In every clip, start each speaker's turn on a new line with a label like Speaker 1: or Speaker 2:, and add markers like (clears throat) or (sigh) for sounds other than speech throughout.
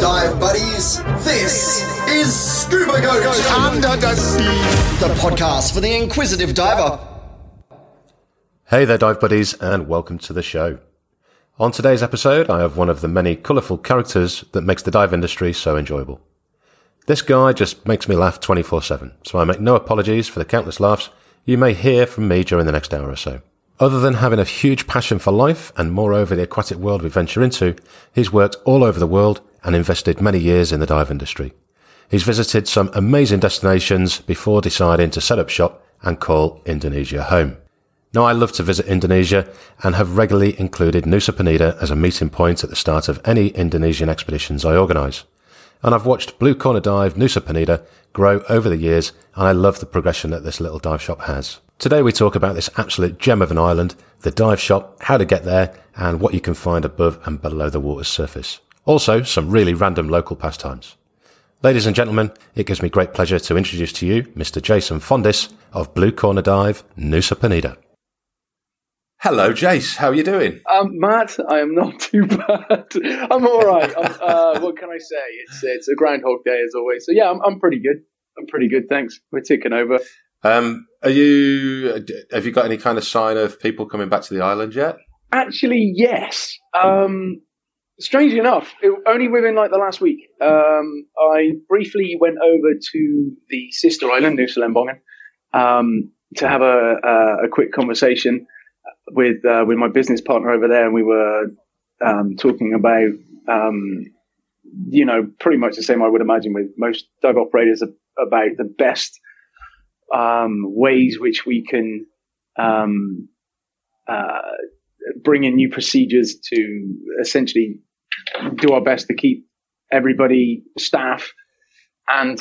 Speaker 1: dive buddies. This is Scuba Goat Under the Sea, the podcast for the inquisitive diver.
Speaker 2: Hey there, dive buddies, and welcome to the show. On today's episode, I have one of the many colourful characters that makes the dive industry so enjoyable. This guy just makes me laugh 24 7, so I make no apologies for the countless laughs you may hear from me during the next hour or so. Other than having a huge passion for life and moreover the aquatic world we venture into, he's worked all over the world and invested many years in the dive industry. He's visited some amazing destinations before deciding to set up shop and call Indonesia home. Now, I love to visit Indonesia and have regularly included Nusa Penida as a meeting point at the start of any Indonesian expeditions I organise and I've watched Blue Corner Dive Nusa Penida grow over the years, and I love the progression that this little dive shop has. Today we talk about this absolute gem of an island, the dive shop, how to get there, and what you can find above and below the water's surface. Also, some really random local pastimes. Ladies and gentlemen, it gives me great pleasure to introduce to you Mr. Jason Fondis of Blue Corner Dive, Nusa Penida. Hello, Jace. How are you doing?
Speaker 3: Um, Matt, I am not (laughs) too bad. I'm all right. I'm, uh, what can I say? It's it's a groundhog day as always. So yeah, I'm, I'm pretty good. I'm pretty good. Thanks. We're ticking over.
Speaker 2: Um, are you? Have you got any kind of sign of people coming back to the island yet?
Speaker 3: Actually, yes. Um, strangely enough, it, only within like the last week. Um, I briefly went over to the sister island, Nusa Lembongan, um, to have a, a, a quick conversation with uh, with my business partner over there, and we were um, talking about um, you know pretty much the same I would imagine with most dive operators about the best um, ways which we can um, uh, bring in new procedures to essentially do our best to keep everybody, staff, and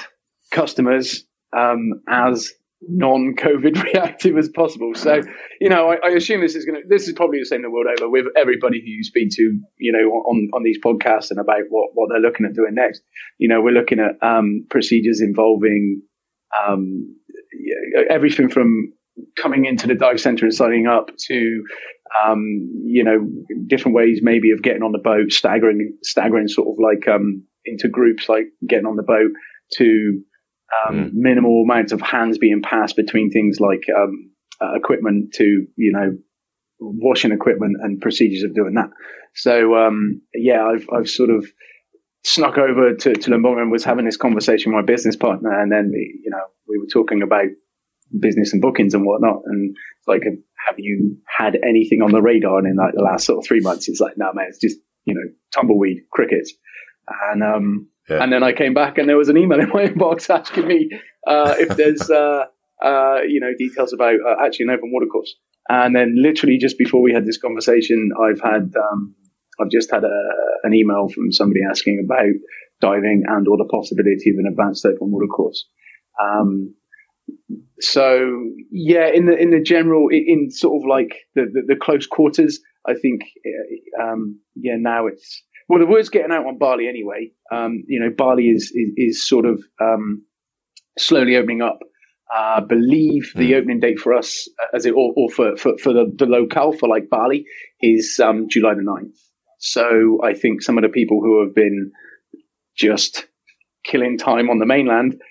Speaker 3: customers um, as non-COVID (laughs) reactive as possible. So, you know, I, I assume this is going to, this is probably the same the world over with everybody who you speak to, you know, on, on these podcasts and about what, what they're looking at doing next. You know, we're looking at, um, procedures involving, um, everything from coming into the dive center and signing up to, um, you know, different ways maybe of getting on the boat, staggering, staggering sort of like, um, into groups, like getting on the boat to, um, mm. minimal amounts of hands being passed between things like um, uh, equipment to you know washing equipment and procedures of doing that. So um, yeah, I've I've sort of snuck over to, to Lombok and was having this conversation with my business partner, and then you know we were talking about business and bookings and whatnot, and it's like, have you had anything on the radar? And in like the last sort of three months, it's like, no, man, it's just you know tumbleweed, cricket. and um, yeah. And then I came back and there was an email (laughs) in my inbox asking me uh, if there's, uh, uh, you know, details about uh, actually an open water course. And then literally just before we had this conversation, I've had, um, I've just had a, an email from somebody asking about diving and or the possibility of an advanced open water course. Um, so yeah, in the in the general, in sort of like the the, the close quarters, I think uh, um, yeah now it's well, the word's getting out on Bali anyway. Um, you know, Bali is is, is sort of um, slowly opening up. I uh, believe the mm. opening date for us, uh, as it or, or for, for, for the, the locale for like Bali, is um, July the 9th. So I think some of the people who have been just killing time on the mainland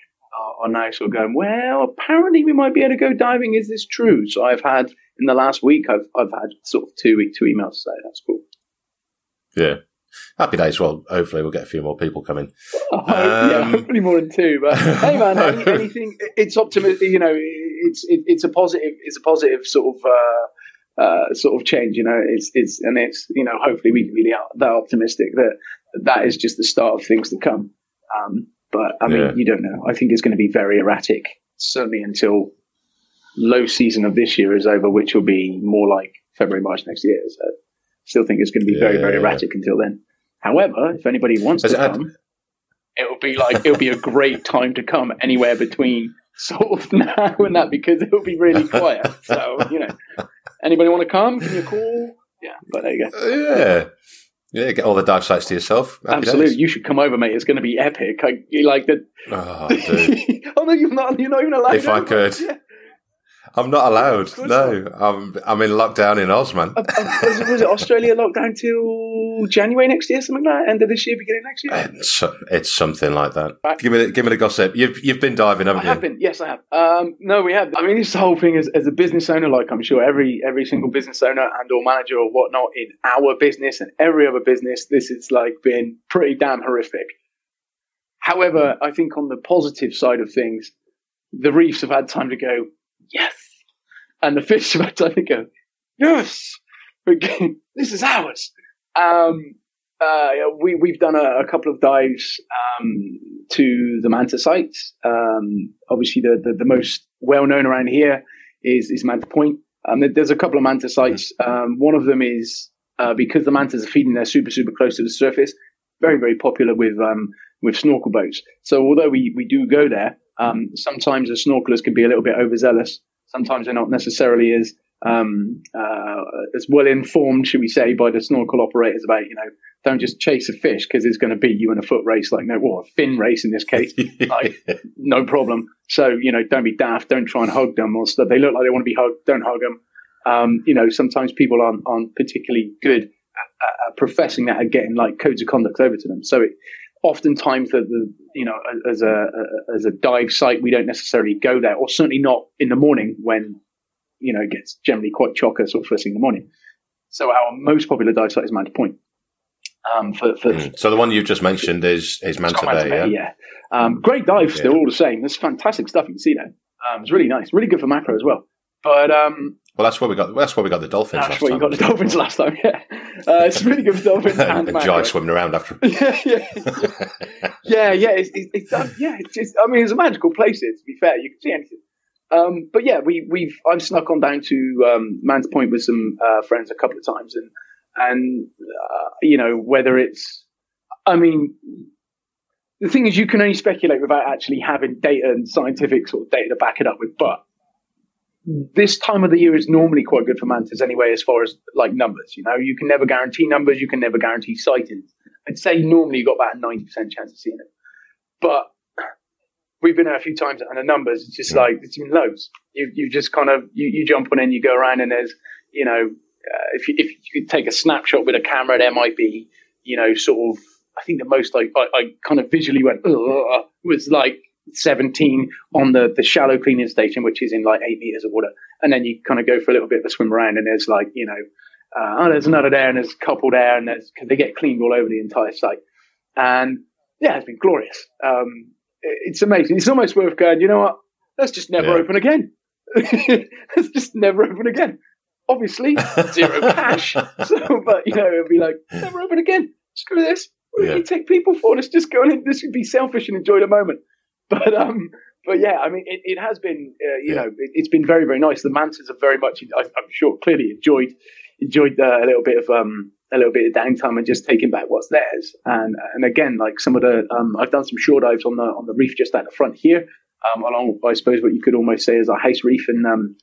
Speaker 3: are, now sort of going, well, apparently we might be able to go diving. Is this true? So I've had in the last week, I've I've had sort of two two emails to say that's cool.
Speaker 2: Yeah, happy days. Well, hopefully we'll get a few more people coming. (laughs)
Speaker 3: Oh, um, yeah, hopefully more than two. But (laughs) hey, man, any, anything? It's optimistic. You know, it's it, it's a positive. It's a positive sort of. Uh, uh, sort of change, you know, it's, it's, and it's, you know, hopefully we can be that optimistic that that is just the start of things to come. Um, but I mean, yeah. you don't know. I think it's going to be very erratic, certainly until low season of this year is over, which will be more like February, March next year. So still think it's going to be yeah, very, very erratic yeah. until then. However, if anybody wants Has to come, had... it'll be like it'll be a great time to come anywhere between (laughs) sort of now and that because it'll be really quiet. So you know, anybody want to come? Can you call. Yeah, but there you go.
Speaker 2: Yeah. Yeah, get all the dive sites to yourself.
Speaker 3: Happy Absolutely, days. you should come over, mate. It's going to be epic. I, you like the.
Speaker 2: Oh, dude. (laughs)
Speaker 3: oh no, you're not. You're not even allowed.
Speaker 2: If I could, yeah. I'm not allowed. No, I'm I'm in lockdown in Oz, man.
Speaker 3: Uh, uh, was, it, was, it, Australia lockdown till January next year, something like that? End of this year, beginning next year?
Speaker 2: It's, it's something like that. Right. Give me the, give me the gossip. You've you've been diving, haven't
Speaker 3: I you? I have been. Yes, I have. Um, no, we have. I mean, this whole thing as, as a business owner, like I'm sure every every single business owner and or manager or whatnot in our business and every other business, this has like been pretty damn horrific. However, I think on the positive side of things, the reefs have had time to go, yes. And the fish (laughs) time to go, yes, this is ours. Um, uh, we, we've done a, a couple of dives um, to the manta sites. Um, obviously, the, the, the, most well known around here is, is Manta Point. Um, there's a couple of manta sites. Um, one of them is uh, because the mantas are feeding there super, super close to the surface, very, very popular with um, with snorkel boats. So although we, we do go there, um, sometimes the snorkelers can be a little bit overzealous. Sometimes they're not necessarily as um, uh, as well informed, should we say, by the snorkel operators about you know don't just chase a fish because it's going to beat you in a foot race, like no, well, a fin race in this case, (laughs) like no problem. So you know, don't be daft, don't try and hug them or stuff. They look like they want to be hugged, don't hug them. Um, you know, sometimes people aren't aren't particularly good at, at professing that and getting like codes of conduct over to them. So it, oftentimes the, the you know as a, a, as a dive site we don't necessarily go there or certainly not in the morning when you know it gets generally quite chocker sort of first thing in the morning. So our most popular dive site is Manta Point. Um, for, for mm.
Speaker 2: so the one you've just mentioned is is Manta, Bay,
Speaker 3: Bay, yeah, yeah. Um, great dive still all the same. There's fantastic stuff you can see there. Um, it's really nice. Really good for macro as well. But um,
Speaker 2: well, that's where we got. That's where we got the dolphins.
Speaker 3: That's where you got the dolphins last time. Yeah, uh, it's really good for dolphins (laughs) and,
Speaker 2: and Jai swimming around after. (laughs)
Speaker 3: yeah, yeah, yeah, yeah. It's, it's, it's yeah. It's just, I mean, it's a magical place. Here, to be fair, you can see anything. Um, but yeah, we we've I've snuck on down to um, Manta Point with some uh, friends a couple of times, and and uh, you know whether it's, I mean, the thing is you can only speculate without actually having data and scientific sort of data to back it up with, but this time of the year is normally quite good for mantas anyway, as far as like numbers. You know, you can never guarantee numbers, you can never guarantee sightings. I'd say normally you've got about a 90% chance of seeing it. But we've been there a few times and the numbers, it's just like, it's been loads. You, you just kind of, you, you jump on in, you go around and there's, you know, uh, if, you, if you could take a snapshot with a camera, there might be, you know, sort of, I think the most like, I, I kind of visually went, was like 17 on the, the shallow cleaning station, which is in like eight meters of water. And then you kind of go for a little bit of a swim around and there's like, you know, uh, oh, there's another there and there's a couple there and there's, they get cleaned all over the entire site. And yeah, it's been glorious. Um, it's amazing. It's almost worth going, you know what? Let's just never yeah. open again. (laughs) Let's just never open again. Obviously, (laughs) zero cash. So, but you know, it'd be like, never open again. Screw this. What do yeah. you take people for? Let's just go in. This would be selfish and enjoy the moment. (laughs) But um, but yeah, I mean, it, it has been, uh, you yeah. know, it, has been very, very nice. The Mantas have very much, I, am sure, clearly enjoyed enjoyed uh, a little bit of um, a little bit of downtime and just taking back what's theirs. And and again, like some of the, um, I've done some shore dives on the on the reef just at the front here, um, along I suppose what you could almost say is our house reef. And um,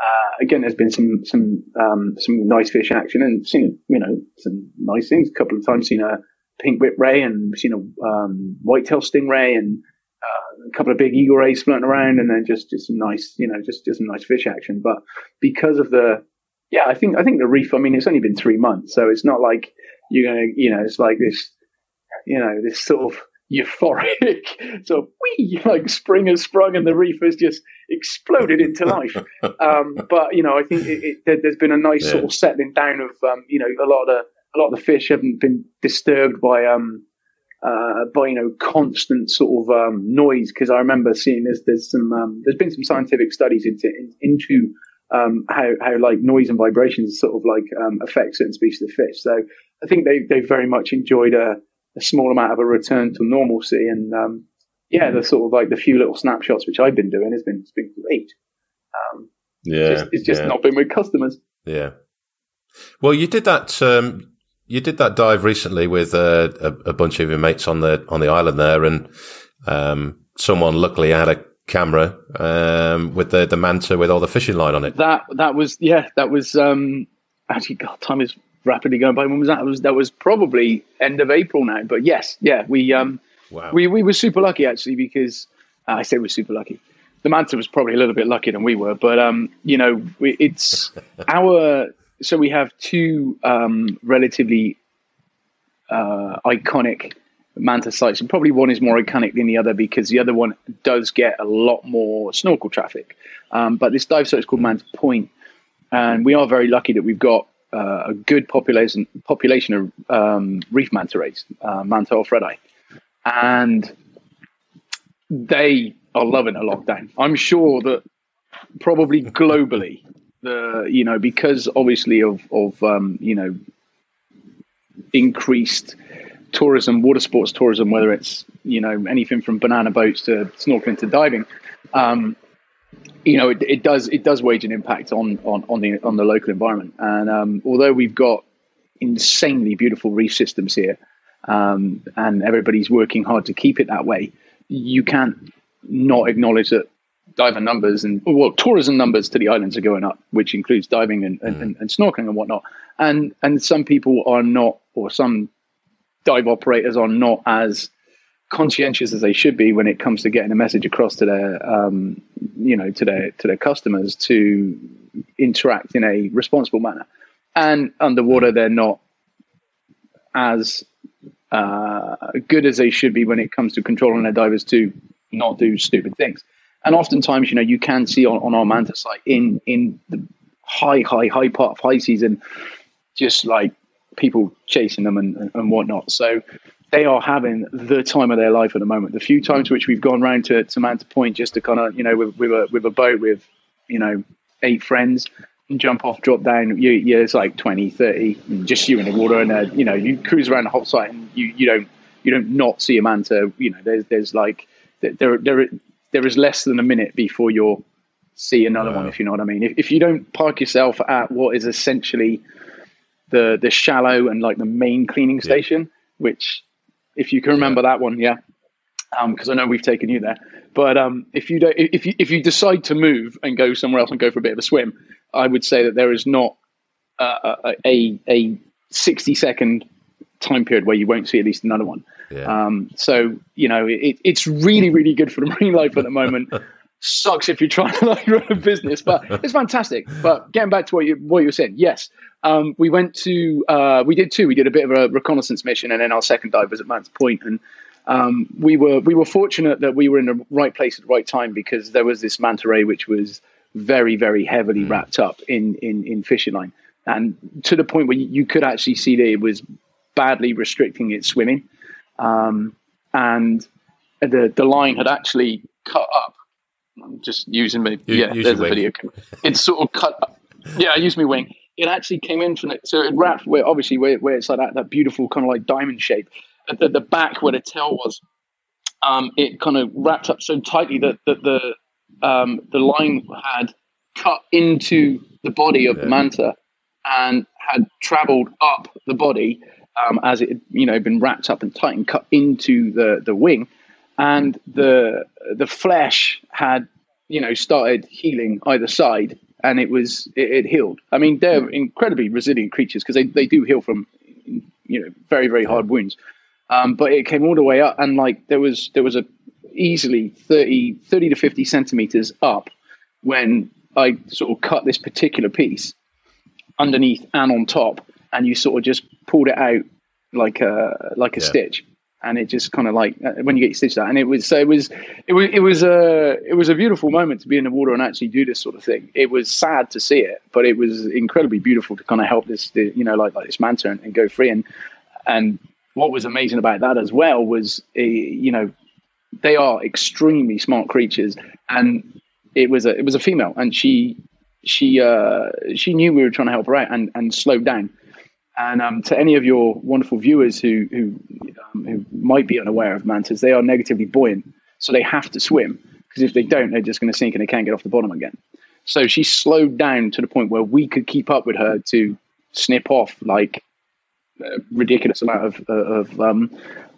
Speaker 3: uh, again, there's been some some um, some nice fish action and seen you know some nice things. A couple of times seen a pink whip ray and seen a um, whitetail stingray and a couple of big eagle rays floating around, and then just just some nice, you know, just just some nice fish action. But because of the, yeah, I think I think the reef. I mean, it's only been three months, so it's not like you're gonna, you know, it's like this, you know, this sort of euphoric (laughs) sort of wee, like spring has sprung and the reef has just exploded into life. (laughs) um, but you know, I think it, it, there's been a nice yeah. sort of settling down of, um, you know, a lot of the a lot of the fish haven't been disturbed by um, uh, by you know constant sort of um, noise because I remember seeing there's there's some um, there's been some scientific studies into into um, how how like noise and vibrations sort of like um, affect certain species of fish. So I think they they very much enjoyed a, a, small amount of a return to normalcy and um, yeah the sort of like the few little snapshots which I've been doing has been it's been great. Um,
Speaker 2: yeah,
Speaker 3: it's just, it's just
Speaker 2: yeah.
Speaker 3: not been with customers.
Speaker 2: Yeah. Well, you did that. Um, you did that dive recently with uh, a, a, bunch of your mates on the on the island there, and um, someone luckily had a camera um, with the the manta with all the fishing line on it.
Speaker 3: That that was yeah, that was um, actually God, time is rapidly going by. When was that? That was that was probably end of April now. But yes, yeah, we um, wow. we we were super lucky actually because uh, I say we're super lucky. the Manta was probably a little bit luckier than we were, but um, you know, it's (laughs) our. So we have two um, relatively uh, iconic Manta sites, and probably one is more iconic than the other because the other one does get a lot more snorkel traffic. Um, but this dive site is called Manta Point, and we are very lucky that we've got uh, a good population population of um, reef manta rays, uh, Manta alfredi, and they are loving a lockdown. I'm sure that probably globally, the you know because obviously of of um, you know increased tourism, water sports tourism, whether it's you know anything from banana boats to snorkeling to diving. Um, you know, it, it, does it does wage an impact on on on the on the local environment. And um, although we've got insanely beautiful reef systems here, um, and everybody's working hard to keep it that way, you can't not acknowledge that diver numbers and well tourism numbers to the islands are going up, which includes diving and, and, mm. and, and snorkeling and whatnot. And and some people are not, or some dive operators are not as conscientious as they should be when it comes to getting a message across to their um, you know to their to their customers to interact in a responsible manner and underwater they're not as uh, good as they should be when it comes to controlling their divers to not do stupid things and oftentimes you know you can see on, on our manta site in in the high high high part of high season just like people chasing them and, and whatnot so they are having the time of their life at the moment. The few times which we've gone round to, to Manta Point just to kind of, you know, with, with, a, with a boat with, you know, eight friends and jump off, drop down, you, yeah, it's like 20, 30, just you in the water. And, uh, you know, you cruise around the whole site and you, you don't, you don't not see a manta. You know, there's, there's like, there, there, there is less than a minute before you'll see another wow. one, if you know what I mean. If, if you don't park yourself at what is essentially the, the shallow and like the main cleaning station, yeah. which if you can remember that one, yeah, because um, I know we've taken you there. But um, if you don't, if you if you decide to move and go somewhere else and go for a bit of a swim, I would say that there is not uh, a, a, a sixty second time period where you won't see at least another one. Yeah. Um, so you know it, it's really really good for the (laughs) marine life at the moment. Sucks if you're trying to like run a business, but (laughs) it's fantastic. But getting back to what you what you were saying, yes, um, we went to uh, we did too. We did a bit of a reconnaissance mission, and then our second dive was at Manta Point, and um, we were we were fortunate that we were in the right place at the right time because there was this manta ray which was very very heavily mm. wrapped up in in in fishing line, and to the point where you could actually see that it was badly restricting its swimming, um, and the the line had actually cut up. I'm just using me. You, yeah, there's a video. It's sort of cut. Up. Yeah, I use my wing it actually came in from it. So it wrapped where obviously where, where it's like that, that beautiful kind of like diamond shape. At the, the back where the tail was, um, it kind of wrapped up so tightly that, that the um, the line had cut into the body of yeah. the manta and had travelled up the body um, as it had, you know been wrapped up and tight and cut into the the wing, and the the flesh had you know started healing either side and it was it, it healed. I mean, they're incredibly resilient creatures because they, they do heal from you know very very hard wounds. Um, but it came all the way up, and like there was there was a easily 30, 30 to fifty centimeters up when I sort of cut this particular piece underneath and on top, and you sort of just pulled it out like a like a yeah. stitch and it just kind of like uh, when you get stitched out, and it was so it was it was it was a it was a beautiful moment to be in the water and actually do this sort of thing. It was sad to see it, but it was incredibly beautiful to kind of help this you know like like this manta and, and go free. And and what was amazing about that as well was uh, you know they are extremely smart creatures, and it was a it was a female, and she she uh, she knew we were trying to help her out and and slowed down and um, to any of your wonderful viewers who who, um, who might be unaware of mantas, they are negatively buoyant, so they have to swim because if they don't, they're just going to sink and they can't get off the bottom again. So she slowed down to the point where we could keep up with her to snip off like a ridiculous amount of of um,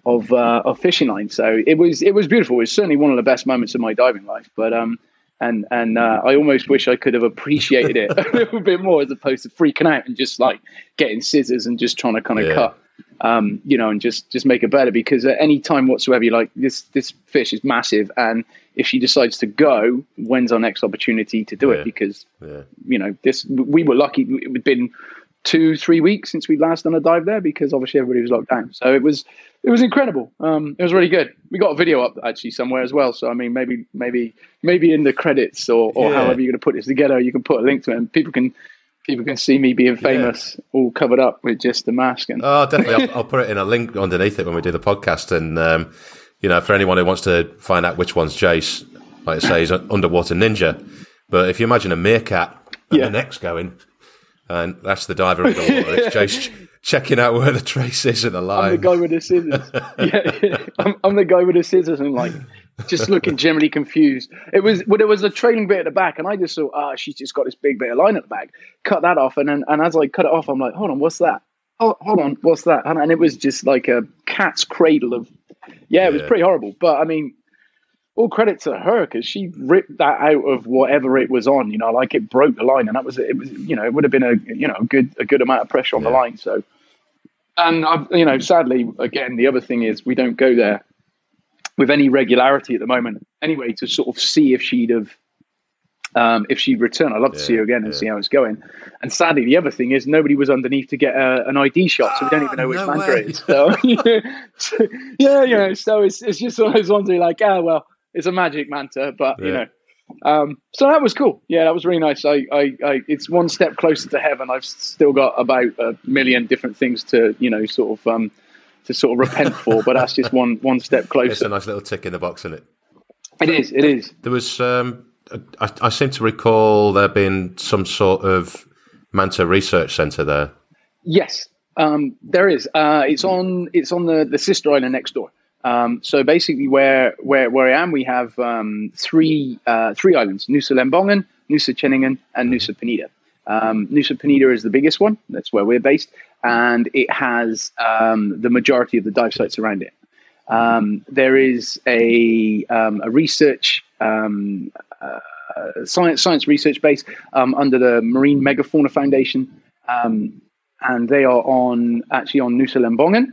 Speaker 3: of, uh, of fishing line. So it was it was beautiful. It was certainly one of the best moments of my diving life. But um, and and uh, I almost wish I could have appreciated it (laughs) a little bit more as opposed to freaking out and just like getting scissors and just trying to kind of yeah. cut um, you know, and just just make it better. Because at any time whatsoever, you're like this this fish is massive, and if she decides to go, when's our next opportunity to do
Speaker 2: Yeah.
Speaker 3: it? Because
Speaker 2: Yeah.
Speaker 3: you know, this we were lucky. It had been two, three weeks since we last done a dive there because obviously everybody was locked down. So it was it was incredible. Um, it was really good. We got a video up actually somewhere as well. So I mean, maybe maybe maybe in the credits or, or
Speaker 2: Yeah.
Speaker 3: however you're going to put this together, you can put a link to it, and people can people can see me being famous, all covered up with just the mask and.
Speaker 2: Oh, definitely. I'll, I'll put it in a link underneath it when we do the podcast. And, um, you know, for anyone who wants to find out which one's Jace, like I say, he's an underwater ninja. But if you imagine a meerkat and
Speaker 3: Yeah.
Speaker 2: the neck's going, and that's the diver underwater, it's (laughs) Jace checking out where the trace is in the line.
Speaker 3: I'm the guy with the scissors. (laughs) yeah, (laughs) I'm, I'm the guy with the scissors and like just looking generally confused. It was well, there was a trailing bit at the back, and I just thought, ah, she's just got this big bit of line at the back. Cut that off, and then and as I cut it off, I'm like, hold on, what's that? Oh, hold on, what's that? And, and it was just like a cat's cradle of, yeah, it was pretty horrible. But I mean, all credit to her because she ripped that out of whatever it was on. You know, like it broke the line, and that was it. Was you know, it would have been a you know a good a good amount of pressure on the line. So, and I've, you know, sadly, again, the other thing is we don't go there with any regularity at the moment. Anyway, to sort of see if she'd have. Um, if she'd return, I'd love to see her again and
Speaker 2: yeah.
Speaker 3: see how it's going. And sadly, the other thing is nobody was underneath to get a, an ID shot, so we don't even know which
Speaker 2: no
Speaker 3: it is. So, so, (laughs) yeah, you know, so it's it's just one of those ones where you're like, ah, well, it's a magic manta, but you know. Um, so that was cool. Yeah, that was really nice. I, I, I, it's one step closer to heaven. I've still got about a million different things to, you know, sort of, um, to sort of repent for, but that's just one one step closer.
Speaker 2: It's a nice little tick in the box, isn't it?
Speaker 3: It is. It is.
Speaker 2: There was, um, I, I seem to recall there being some sort of manta research centre there.
Speaker 3: Yes, um, there is. Uh, it's on. It's on the, the sister island next door. Um, so basically, where where where I am, we have um, three uh, three islands: Nusa Lembongan, Nusa Ceningan, and Nusa Penida. Um, Nusa Penida is the biggest one. That's where we're based, and it has um, the majority of the dive sites around it. Um, there is a um, a research uh, science science research base under the Marine Megafauna Foundation, and they are on actually on Nusa Lembongan.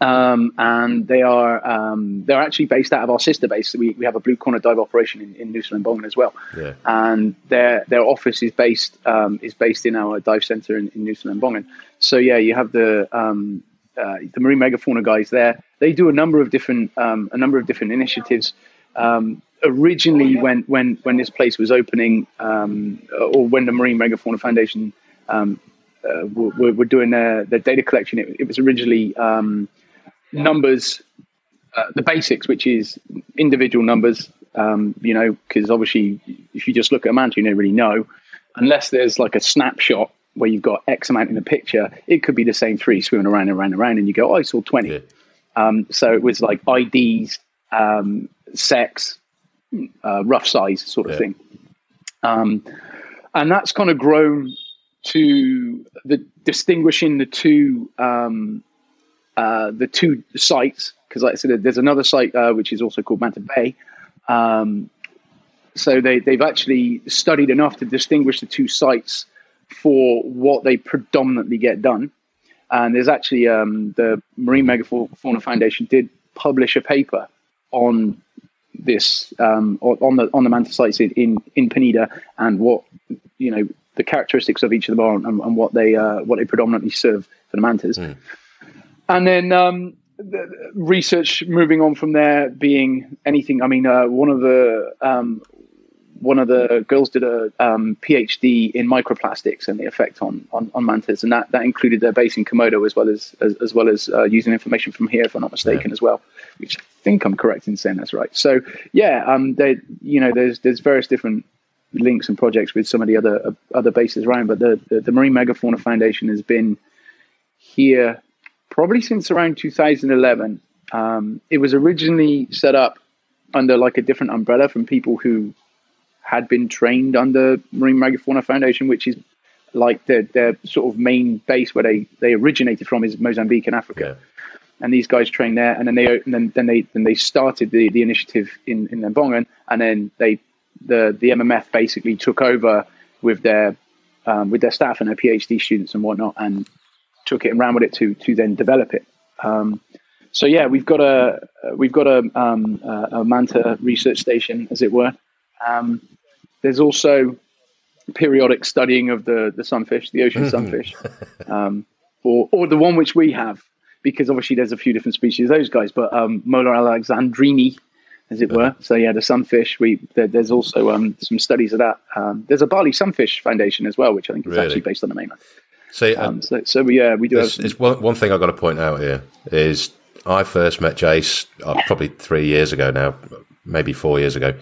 Speaker 3: Um, and they are um, they're actually based out of our sister base. We, we have a blue corner dive operation in, in Nusa Lembongan as well
Speaker 2: Yeah.
Speaker 3: and their their office is based um, is based in our dive center in, in Nusa Lembongan. So yeah, you have the um, uh, the marine megafauna guys there. They do a number of different um, a number of different initiatives. Um, originally, when when when this place was opening, um, or when the Marine Megafauna Foundation um, uh, were, were doing their, their data collection, it, it was originally um, numbers uh, the basics, which is individual numbers. Um, you know, because obviously, if you just look at a manta, you don't really know, unless there's like a snapshot where you've got X amount in the picture. It could be the same three swimming around and around and around, and you go, "Oh, I saw 20.
Speaker 2: Yeah.
Speaker 3: Um, so it was like IDs, um, sex, uh, rough size sort of
Speaker 2: Yeah.
Speaker 3: thing. Um, and that's kind of grown to the distinguishing the two um, uh, the two sites because, like I said, there's another site uh, which is also called Manta Bay. Um, so they they've actually studied enough to distinguish the two sites for what they predominantly get done. And there's actually um, the Marine Megafauna Foundation did publish a paper on this um, on the on the manta sites in, in in Penida and what you know the characteristics of each of them are and, and what they uh, what they predominantly serve for the mantas. And then um, the research moving on from there being anything. I mean, uh, one of the um, one of the girls did a um, PhD in microplastics and the effect on, on, on mantas, and that, that included their base in Komodo as well as as, as well as uh, using information from here, if I'm not mistaken, as well. Which I think I'm correct in saying that's right. So yeah, um, they you know there's there's various different links and projects with some of the other uh, other bases around, but the, the the Marine Megafauna Foundation has been here probably since around 2011. Um, it was originally set up under like a different umbrella from people who had been trained under Marine Megafauna Foundation, which is like their, their sort of main base where they, they originated from is Mozambique in Africa. And these guys trained there, and then they and then, then they then they started the, the initiative in in Lembongan, and then they the the MMF basically took over with their um, with their staff and their PhD students and whatnot, and took it and ran with it to to then develop it. Um, so yeah, we've got a we've got a, um, a manta research station, as it were. Um, there's also periodic studying of the the sunfish, the ocean sunfish, um, or or the one which we have, because obviously there's a few different species of those guys, but um, Mola alexandrini, as it were. So yeah, the sunfish. We there, there's also um, some studies of that. Um, there's a Bali Sunfish Foundation as well, which I think is
Speaker 2: Really?
Speaker 3: actually based on the mainland.
Speaker 2: See, uh,
Speaker 3: Um, so so yeah, we do
Speaker 2: it's,
Speaker 3: some,
Speaker 2: it's one, one thing I've got to point out here is I first met Jace uh, probably three years ago now, maybe four years ago.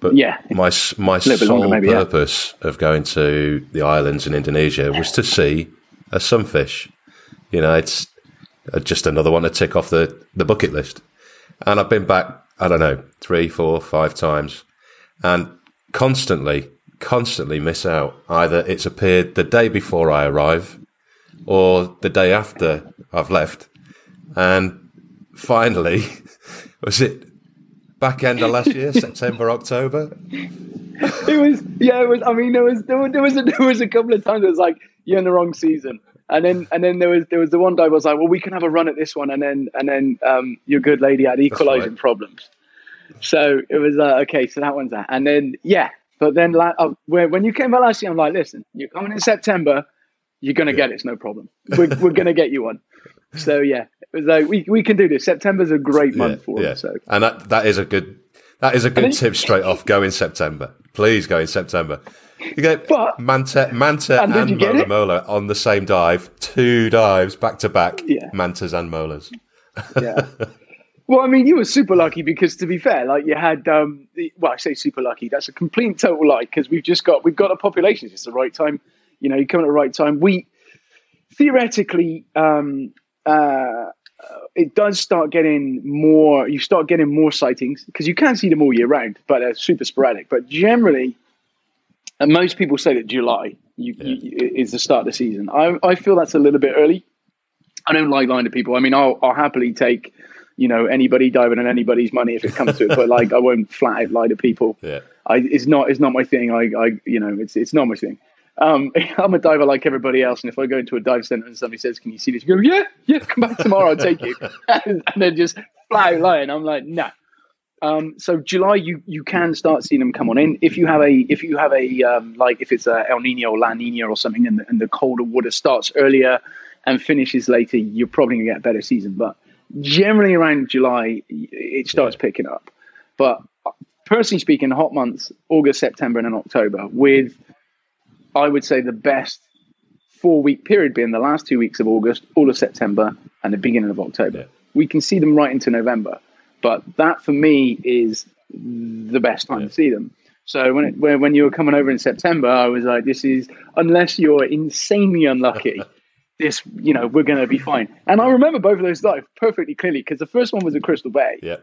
Speaker 2: But
Speaker 3: Yeah.
Speaker 2: my my sole
Speaker 3: maybe, yeah.
Speaker 2: purpose of going to the islands in Indonesia was to see a sunfish. You know, it's uh, just another one to tick off the, the bucket list. And I've been back, I don't know, three, four, five times, and constantly, constantly miss out. Either it's appeared the day before I arrive, or the day after I've left. And finally, (laughs) was it back end of last year, (laughs) September, October?
Speaker 3: it was yeah it was i mean there was there was there was a, there was a couple of times it was like you're in the wrong season and then and then there was there was the one dive was like well we can have a run at this one and then and then um your good lady had equalizing
Speaker 2: right.
Speaker 3: problems so it was uh, okay so that one's that and then yeah but then like uh, when, when you came back last year i'm like listen you're coming in september you're gonna get it it's no problem we're, we're gonna get you one (laughs) so yeah like we, we can do this september's a great month for us so
Speaker 2: And that, that is a good that is a good tip straight off. Go in September. Please go in September. You get
Speaker 3: But-
Speaker 2: Manta Manta
Speaker 3: And
Speaker 2: and, Mola? Mola on the same dive. Two dives back to back.
Speaker 3: Yeah.
Speaker 2: Mantas and Molas.
Speaker 3: yeah. (laughs) Well, I mean, you were super lucky because, to be fair, like you had, um, well, I say super lucky. That's a complete total lie because we've just got we've got a population. It's just the right time. You know, you come at the right time. We theoretically, um, uh, it does start getting more. You start getting more sightings because you can see them all year round, but they're super sporadic. But generally, and most people say that July you, you, is the start of the season. I, I feel that's a little bit early. I don't like lying to people. I mean, I'll, I'll happily take, you know, anybody diving on anybody's money if it comes to it, but like, I won't flat out lie to people.
Speaker 2: Yeah.
Speaker 3: I, it's not, it's not my thing. I, I, you know, it's, it's not my thing. Um, (laughs) I'm a diver like everybody else, and if I go into a dive center and somebody says, "Can you see this?" You go, "Yeah, yeah, come back tomorrow. I'll take you." (laughs) and, and then just flat out lying. I'm like, "No." Um, so July, you you can start seeing them come on in if you have a if you have a um, like if it's a El Nino or La Nina or something, and the, and the colder water starts earlier and finishes later, you're probably gonna get a better season. But generally around July, it starts picking up. But personally speaking, hot months August, September, and then October with I would say the best four week period being the last two weeks of August, all of September, and the beginning of October.
Speaker 2: Yeah.
Speaker 3: We can see them right into November, but that for me is the best time
Speaker 2: Yeah.
Speaker 3: to see them. So when, it, when when you were coming over in September, I was like, "This is unless you're insanely unlucky, (laughs) this you know we're going to be fine." And I remember both of those dives perfectly clearly because the first one was at Crystal Bay,
Speaker 2: Yeah.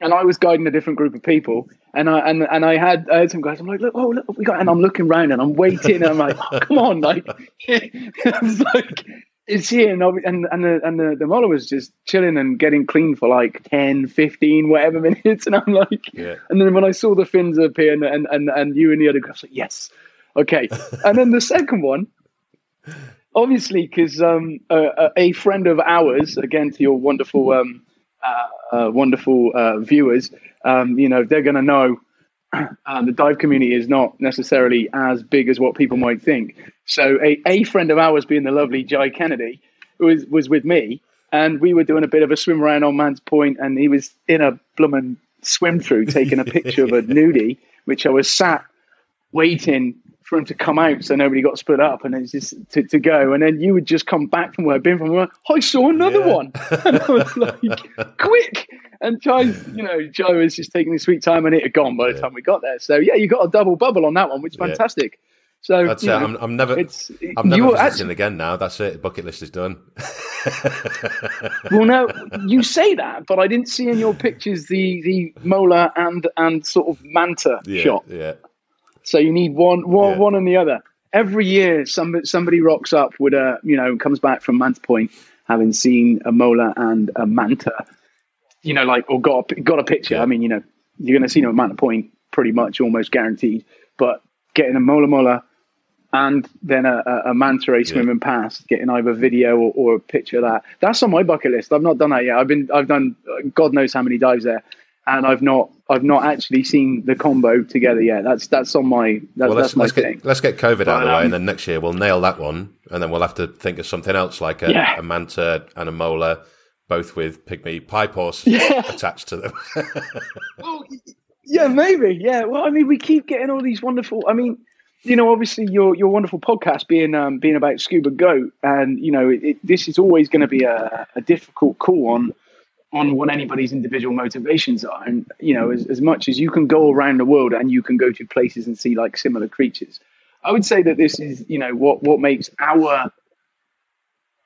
Speaker 3: and I was guiding a different group of people, and I and, and I had I had some guys. I'm like, look, oh, look, we got, and I'm looking around and I'm waiting, and I'm like, oh, come on, like, (laughs) it's like it's here, and I'll- and and the and the, the mola was just chilling and getting clean for like 10, 15, whatever (laughs) minutes, and I'm like,
Speaker 2: Yeah.
Speaker 3: and then when I saw the fins appear and and and, and you and the other guys, like, yes, okay, (laughs) and then the second one. Obviously, because um, a, a friend of ours, again to your wonderful um, uh, wonderful uh, viewers, um, you know, they're going to know (clears throat) uh, the dive community is not necessarily as big as what people might think. So, a, a friend of ours, being the lovely Jai Kennedy, was was with me, and we were doing a bit of a swim around on Manta Point, and he was in a bloomin' swim through taking a (laughs) picture of a nudie, which I was sat waiting for him to come out so nobody got split up and it's just to, to go and then you would just come back from where I'd been from where I saw another
Speaker 2: Yeah.
Speaker 3: one (laughs) and I was like quick and Joe you know Joe was just taking his sweet time and it had gone by the
Speaker 2: Yeah.
Speaker 3: time we got there so yeah you got a double bubble on that one which is
Speaker 2: Yeah.
Speaker 3: fantastic so
Speaker 2: That's it.
Speaker 3: know,
Speaker 2: I'm, I'm never.
Speaker 3: it's
Speaker 2: I'm never visiting
Speaker 3: actually,
Speaker 2: again now. That's it. Bucket list is done. (laughs)
Speaker 3: well now you say that but I didn't see in your pictures the the mola and and sort of manta
Speaker 2: yeah.
Speaker 3: shot
Speaker 2: Yeah.
Speaker 3: So you need one, one,
Speaker 2: Yeah.
Speaker 3: one and the other. Every year, somebody somebody rocks up with a, you know, comes back from Manta Point having seen a mola and a manta, you know, like or got a, got a picture.
Speaker 2: Yeah.
Speaker 3: I mean, you know, you're going to see them at Manta Point pretty much almost guaranteed. But getting a mola mola and then a, a, a manta ray swimming yeah. past, getting either video or, or, a picture of that. That's on my bucket list. I've not done that yet. I've been I've done uh, God knows how many dives there, and I've not I've not actually seen the combo together yet. That's that's on my that's, well, let's, that's my
Speaker 2: let's
Speaker 3: thing.
Speaker 2: Get, let's get COVID out of the way, um, and then next year we'll nail that one, and then we'll have to think of something else like a, yeah. a manta and a mola, both with pygmy pipe horse (laughs) yeah. attached to them. (laughs)
Speaker 3: well, yeah, maybe. Yeah. Well, I mean, we keep getting all these wonderful. I mean, you know, obviously your your wonderful podcast being um, being about scuba goat, and you know, it, it, this is always going to be a, a difficult call on on what anybody's individual motivations are. And, you know, as, as much as you can go around the world and you can go to places and see like similar creatures, I would say that this is, you know, what, what makes our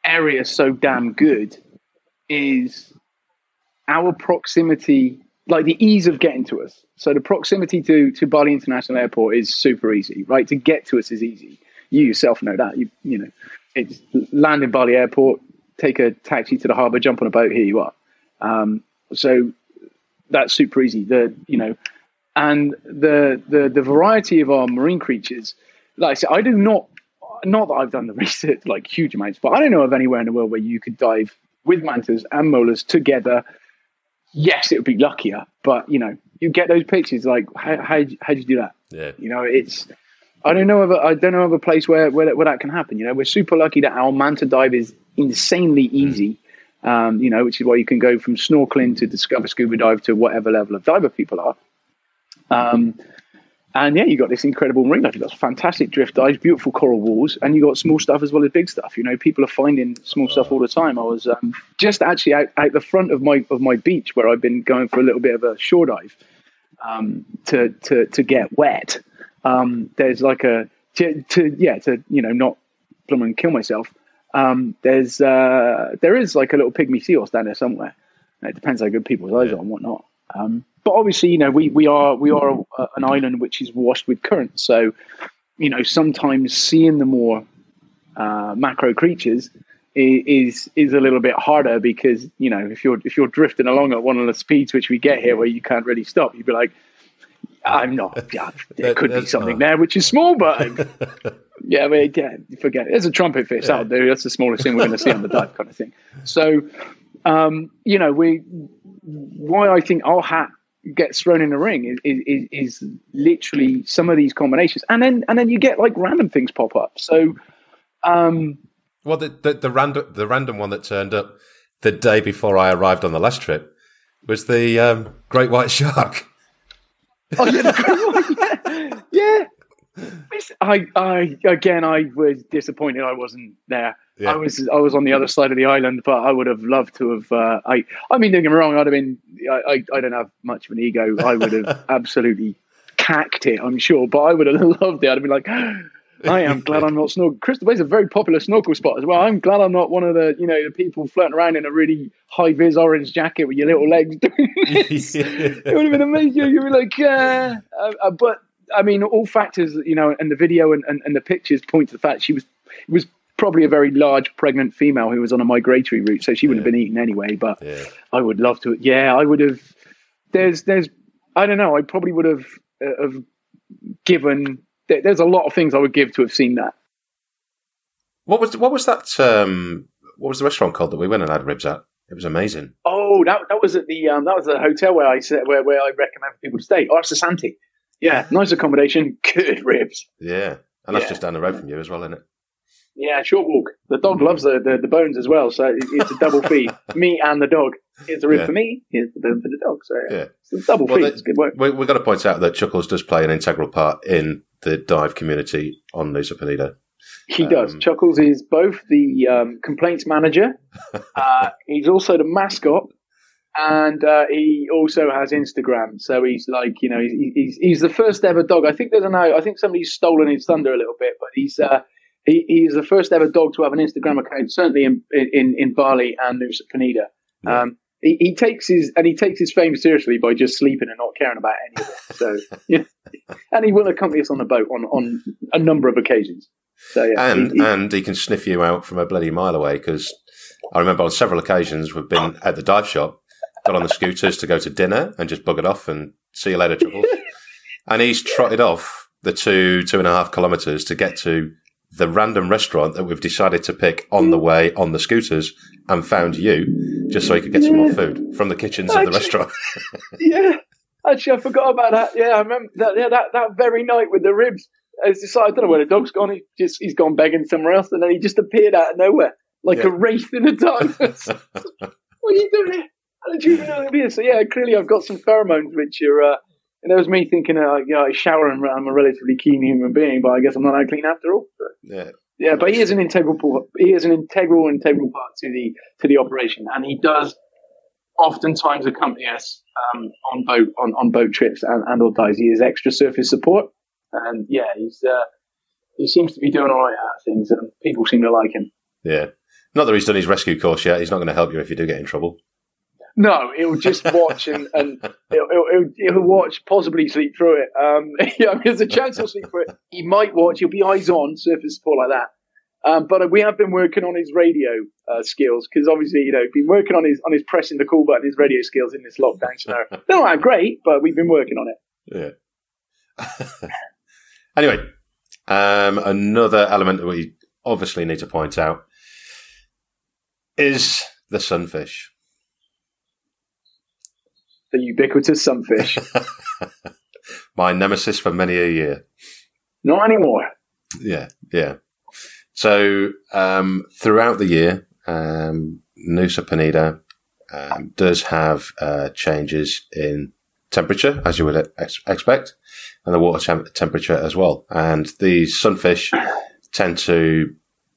Speaker 3: area so damn good is our proximity, like the ease of getting to us. So the proximity to, to Bali International Airport is super easy, right? To get to us is easy. You yourself know that. You, you know, it's land in Bali Airport, take a taxi to the harbour, jump on a boat, here you are. Um, so that's super easy. The you know, and the the the variety of our marine creatures. Like I said, I do not not that I've done the (laughs) research like huge amounts, but I don't know of anywhere in the world where you could dive with mantas and molas together. Yes, it would be luckier, but you know, you get those pictures. Like, how how how do you do that?
Speaker 2: Yeah,
Speaker 3: you know, it's. I don't know of a, I don't know of a place where, where where that can happen. You know, we're super lucky that our manta dive is insanely easy. Mm um, you know, which is why you can go from snorkeling to discover scuba dive to whatever level of diver people are. Um, and yeah, you got this incredible marine life. You've got fantastic drift dives, beautiful coral walls, and you got small stuff as well as big stuff. You know, people are finding small stuff all the time. I was um, just actually out, out the front of my of my beach where I've been going for a little bit of a shore dive um, to to to get wet. Um, there's like a to, to yeah to you know not plumb and kill myself um, there's uh, there is like a little pygmy sea horse down there somewhere. It depends how good people's eyes yeah. are and whatnot. Um, but obviously, you know, we we are we are a, an island which is washed with current. So, you know, sometimes seeing the more uh, macro creatures is is a little bit harder because you know if you're if you're drifting along at one of the speeds which we get here where you can't really stop, you'd be like, I'm not. (laughs) Yeah, there could be something there which is small, but (laughs) yeah, I mean, yeah, forget it. There's a trumpet fish. Yeah. That'll do. That's the smallest thing we're going to see on the (laughs) dive, kind of thing. So, um, you know, we why I think our hat gets thrown in the ring is, is, is literally some of these combinations, and then and then you get like random things pop up. So, um,
Speaker 2: well, the, the, the random the random one that turned up the day before I arrived on the last trip was the um, great white shark.
Speaker 3: Oh yeah, (laughs) yeah. I, I again, I was disappointed I wasn't there. Yeah. I was, I was on the other side of the island, but I would have loved to have. Uh, I, I mean, don't get me wrong. I'd have been. I, I, I don't have much of an ego. I would have (laughs) absolutely cacked it. I'm sure, but I would have (laughs) loved it. I'd have been like. I am glad I'm not snorkeling. Crystal Bay is a very popular snorkel spot as well. I'm glad I'm not one of the, you know, the people floating around in a really high vis orange jacket with your little legs doing this. (laughs) it would have been amazing. You'd be like, uh, uh, but I mean, all factors, you know, and the video and, and, and the pictures point to the fact she was was probably a very large pregnant female who was on a migratory route, so she wouldn't yeah. have been eaten anyway. But yeah. I would love to. Yeah, I would have. There's, there's, I don't know. I probably would have uh, have given. There, there's a lot of things I would give to have seen that.
Speaker 2: What was what was that? Um, what was the restaurant called that we went and had ribs at? It was amazing.
Speaker 3: Oh, that that was at the um, that was the hotel where I where where I recommend people to stay. Arsa Santi. Yeah, nice accommodation, (laughs) good ribs.
Speaker 2: Yeah, and that's yeah. just down the road from you as well, isn't it?
Speaker 3: Yeah, short walk. The dog loves the, the, the bones as well, so it's a double feed. (laughs) me and the dog. Here's the room yeah. for me. Here's the room for the dog. So yeah, it's a double well, it's good work.
Speaker 2: We, we've got to point out that Chuckles does play an integral part in the dive community on Nusa Penida.
Speaker 3: He um, does. Chuckles is both the um, complaints manager. (laughs) uh, he's also the mascot and uh, he also has Instagram. So he's like, you know, he's, he's, he's the first ever dog. I think there's an I think somebody's stolen his thunder a little bit, but he's uh, he, he's the first ever dog to have an Instagram account, certainly in in, in Bali and Nusa Penida. Yeah. Um, he, he, takes his and he takes his fame seriously by just sleeping and not caring about any of it. So, (laughs) yeah. and he will accompany us on the boat on on a number of occasions. So yeah,
Speaker 2: and he, and he can sniff you out from a bloody mile away because I remember on several occasions we've been at the dive shop got on the scooters to go to dinner and just buggered off and see you later, Troubles. (laughs) and he's trotted off the two two and a half kilometers to get to the random restaurant that we've decided to pick on the way on the scooters and found you just so he could get some more food from the kitchens of the restaurant. (laughs)
Speaker 3: yeah, actually, I forgot about that. Yeah, I remember that. Yeah, that, that very night with the ribs. I decided, I don't know where the dog's gone. He just he's gone begging somewhere else, and then he just appeared out of nowhere like
Speaker 2: Yeah.
Speaker 3: a wraith in the (laughs) darkness. (laughs) what are you doing here? How did you even know here? So yeah, clearly I've got some pheromones which are. Uh, and that was me thinking, uh, you know, I shower and I'm a relatively clean human being, but I guess I'm not that clean after all. So,
Speaker 2: yeah.
Speaker 3: yeah, but he is an integral part- he is an integral integral part to the to the operation, and he does oftentimes accompany us um, on boat on, on boat trips and, and or dives. He is extra surface support, and yeah, he's uh, he seems to be doing all right at things, and people seem to like him.
Speaker 2: Yeah. Not that he's done his rescue course yet. He's not going to help you if you do get in trouble.
Speaker 3: No, he'll just watch and, and he'll, he'll, he'll watch, possibly sleep through it. Um, (laughs) yeah, there's a chance he'll sleep through it. He might watch. He'll be eyes on, surface support like that. Um, but we have been working on his radio uh, skills because obviously, you know, been working on his on his pressing the call button, his radio skills in this lockdown scenario. (laughs) They're not great, but we've been working on it.
Speaker 2: Yeah. (laughs) anyway, um, another element that we obviously need to point out is the sunfish.
Speaker 3: The ubiquitous sunfish. (laughs)
Speaker 2: My nemesis for many a year.
Speaker 3: not anymore.
Speaker 2: Yeah, yeah. So um, throughout the year, um, Nusa Penida um, does have uh, changes in temperature, as you would ex- expect, and the water temp- temperature as well. And these sunfish tend to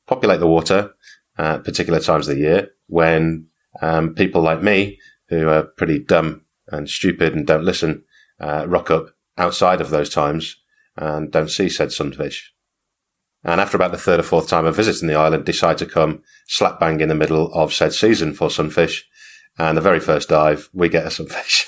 Speaker 2: populate the water at particular times of the year when um, people like me, who are pretty dumb and stupid and don't listen, uh, rock up outside of those times and don't see said sunfish. And after about the third or fourth time of visiting the island, decide to come slap bang in the middle of said season for sunfish. And the very first dive, we get a sunfish.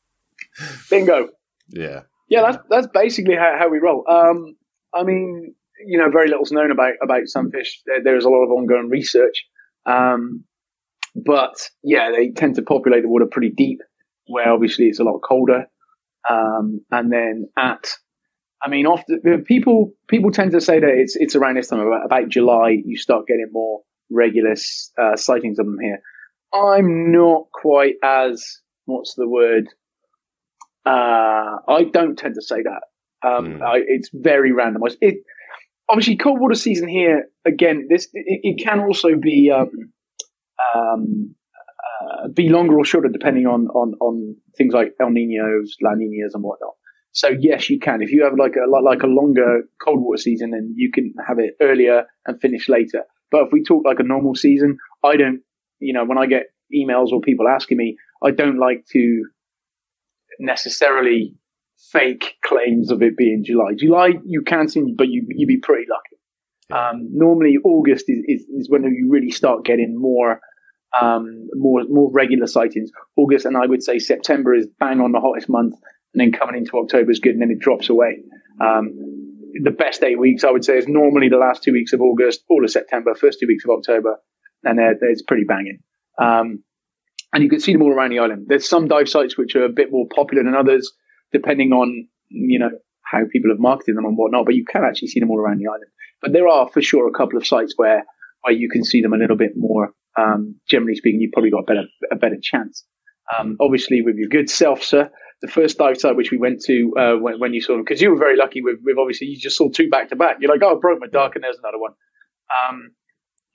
Speaker 2: (laughs)
Speaker 3: Bingo.
Speaker 2: yeah.
Speaker 3: Yeah, that's that's basically how, how we roll. Um, I mean, you know, very little's known about about sunfish. There, there's a lot of ongoing research, um, but yeah, they tend to populate the water pretty deep, where obviously it's a lot colder. Um, and then at, I mean, often people people tend to say that it's it's around this time about, about July you start getting more regular uh, sightings of them here. I'm not quite as what's the word uh, I don't tend to say that. Um,
Speaker 2: Mm.
Speaker 3: I, it's very randomized. It obviously cold water season here again. This it, it can also be um, um, uh, be longer or shorter depending on on on things like El Ninos, La Ninas, and whatnot. So yes, you can. If you have like a like, a longer cold water season, then you can have it earlier and finish later. But if we talk like a normal season, I don't. You know, when I get emails or people asking me, I don't like to necessarily fake claims of it being July. July you can see, but you you'd be pretty lucky. Um, normally August is, is, is when you really start getting more um, more more regular sightings. August and I would say September is bang on the hottest month, and then coming into October is good, and then it drops away. Um, the best eight weeks I would say is normally the last two weeks of August, all of September, first two weeks of October, and they're, they're- it's pretty banging. Um, and you can see them all around the island. There's some dive sites which are a bit more popular than others, depending on you know how people have marketed them and whatnot. But you can actually see them all around the island. But there are for sure a couple of sites where where you can see them a little bit more. Um, generally speaking, you've probably got a better a better chance. Um, obviously, with your good self, sir, the first dive site which we went to uh, when, when you saw them, because you were very lucky with, with obviously you just saw two back to back. You're like, oh, I broke my duck, and there's another one. Um,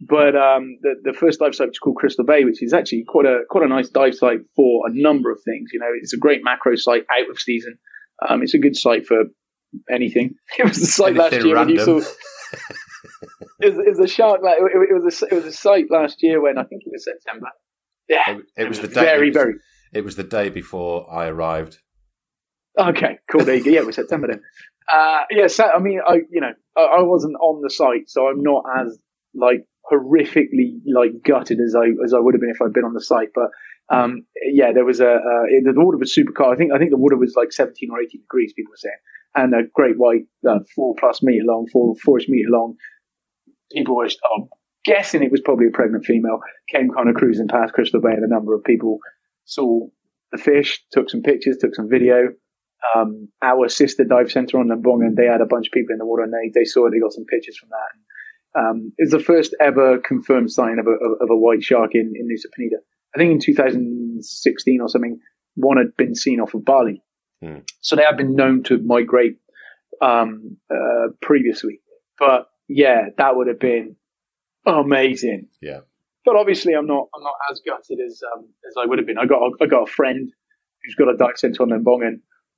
Speaker 3: but um, the the first dive site was called Crystal Bay, which is actually quite a quite a nice dive site for a number of things. You know, it's a great macro site out of season. Um, it's a good site for anything. (laughs) It was a site last year when you saw. (laughs) It was, it was a shark. Like, it, it was a it was a site last year when I think it was September. Yeah,
Speaker 2: It, it was the day.
Speaker 3: very
Speaker 2: it was,
Speaker 3: very
Speaker 2: It was the day before I arrived.
Speaker 3: Okay, cool. There you go. Yeah, it was September then. Uh, yeah, so, I mean, I you know, I, I wasn't on the site, so I'm not as like horrifically like gutted as I as I would have been if I'd been on the site. But um, yeah, there was a uh, the water was super cold. I think I think the water was like 17 or 18 degrees. People were saying, and a great white, uh, four plus meter long, four four meter long. People were I'm guessing it was probably a pregnant female. Came kind of cruising past Crystal Bay, and a number of people saw the fish, took some pictures, took some video. um, our sister dive center on Lembongan, and they had a bunch of people in the water, and they they saw it. They got some pictures from that. Um, it's the first ever confirmed sign of a, of a white shark in, in Nusa Penida. I think in 2016 or something, one had been seen off of Bali. Hmm. So they have been known to migrate um, uh, previously. But yeah, that would have been amazing.
Speaker 2: Yeah.
Speaker 3: But obviously, I'm not I'm not as gutted as um, as I would have been. I got I got a friend who's got a dive center on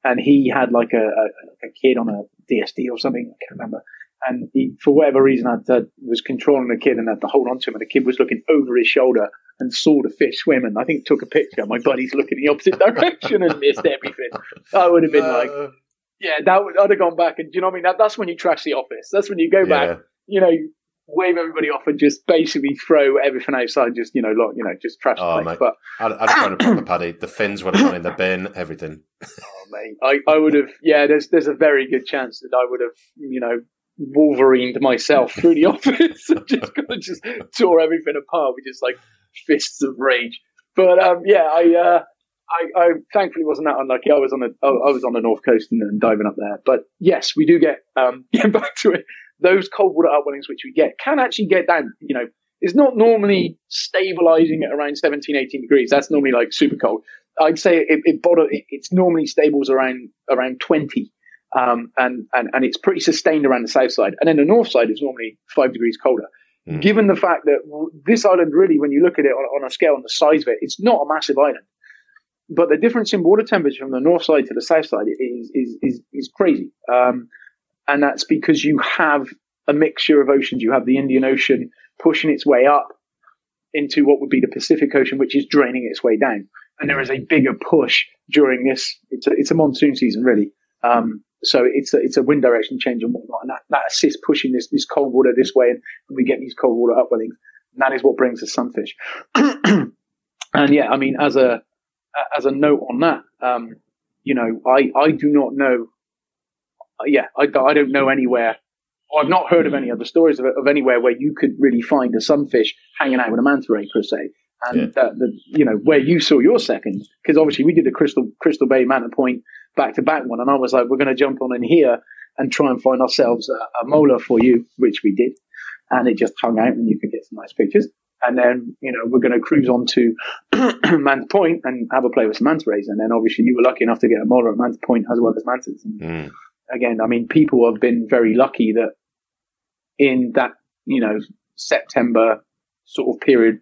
Speaker 3: and he had like a, a, a, kid on a DSD or something. I can't remember. And he, for whatever reason, I was controlling the kid and had to hold on to him. And the kid was looking over his shoulder and saw the fish swim. And I think took a picture. My buddy's looking the opposite (laughs) direction and missed everything. I would have been uh, like, yeah, that would, I'd have gone back. And do you know what I mean? That, that's when you trash the office. That's when you go yeah. back. You know, wave everybody off and just basically throw everything outside. Just you know, like, you know, just trash oh, the place. Mate. But
Speaker 2: I'd, I'd have thrown a proper paddy. The fins would have gone in the bin. (coughs) Everything.
Speaker 3: oh mate, I, I would have. Yeah, there's there's a very good chance that I would have. You know. Wolverined myself (laughs) through the office and just kind of just tore everything apart with just like fists of rage. But um, yeah, I, uh, I, I thankfully wasn't that unlucky. I was on the I was on the north coast and, and diving up there. But yes, we do get um, (laughs) getting back to it those cold water upwellings which we get can actually get down, you know, it's not normally stabilizing at around 17, 18 degrees. That's normally like super cold. I'd say it, it, it it's normally stables around, around 20. Um, and, and, and it's pretty sustained around the south side. And then the north side is normally five degrees colder. Mm. Given the fact that this island really, when you look at it on, on a scale on the size of it, it's not a massive island. But the difference in water temperature from the north side to the south side is, is, is, is crazy. Um, and that's because you have a mixture of oceans. You have the Indian Ocean pushing its way up into what would be the Pacific Ocean, which is draining its way down. And there is a bigger push during this. It's a, it's a monsoon season, really. Um, so it's a, it's a wind direction change and whatnot, and that, that assists pushing this this cold water this way, and we get these cold water upwellings. And that is what brings the sunfish. (clears throat) and yeah, I mean, as a as a note on that, um, you know, I I do not know yeah, I, I don't know anywhere. I've not heard of any other stories of, of anywhere where you could really find a sunfish hanging out with a manta ray per se. And yeah. the, you know where you saw your second, because obviously we did the Crystal Crystal Bay Manta Point back to back one, and I was like, we're going to jump on in here and try and find ourselves a, a mola for you, which we did, and it just hung out, and you could get some nice pictures. And then, you know, we're going to cruise on to (clears throat) Manta Point and have a play with some manta rays. And then obviously you were lucky enough to get a mola at Manta Point as well as mantas. And, mm again, I mean, people have been very lucky that in that, you know, September sort of period,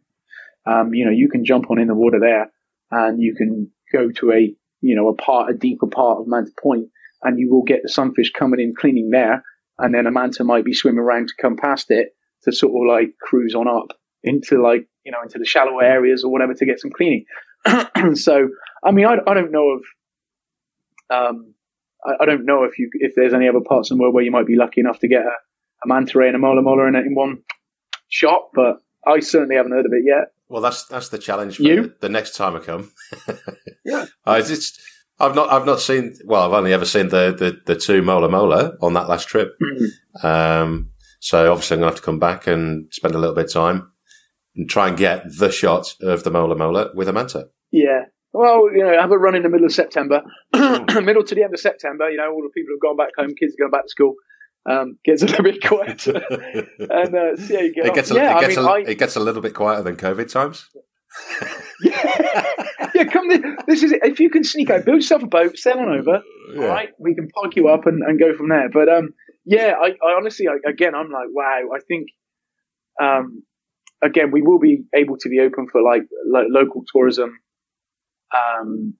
Speaker 3: um, you know, you can jump on in the water there and you can go to a, you know, a part, a deeper part of Manta Point and you will get the sunfish coming in cleaning there. And then a manta might be swimming around to come past it to sort of like cruise on up into like, you know, into the shallower areas or whatever to get some cleaning. (clears throat) so, I mean, I, I don't know of, um, I, I, don't know if you if there's any other parts of the world where you might be lucky enough to get a, a manta ray and a mola mola in, in one shot, but I certainly haven't heard of it yet.
Speaker 2: Well, that's that's the challenge for you? the next time I come. (laughs)
Speaker 3: yeah, I
Speaker 2: just I've not I've not seen well I've only ever seen the the, the two mola mola on that last trip. Mm-hmm. Um, so obviously I'm gonna have to come back and spend a little bit of time and try and get the shot of the mola mola with a manta.
Speaker 3: Yeah, well, you know, have a run in the middle of September, (clears throat) middle to the end of September. You know, all the people have gone back home, kids are going back to school. Um, gets a little bit quieter, and uh, see how you get.
Speaker 2: It gets,
Speaker 3: a, yeah,
Speaker 2: it, gets I mean, a, I, it gets a little bit quieter than COVID times.
Speaker 3: yeah, (laughs) yeah. Come, this, this is it. If you can sneak out, build yourself a boat, sail on over. Yeah. All right, we can park you up and, and go from there. But um, yeah, I, I honestly, I, again, I'm like, wow. I think, um, again, we will be able to be open for like lo- local tourism um,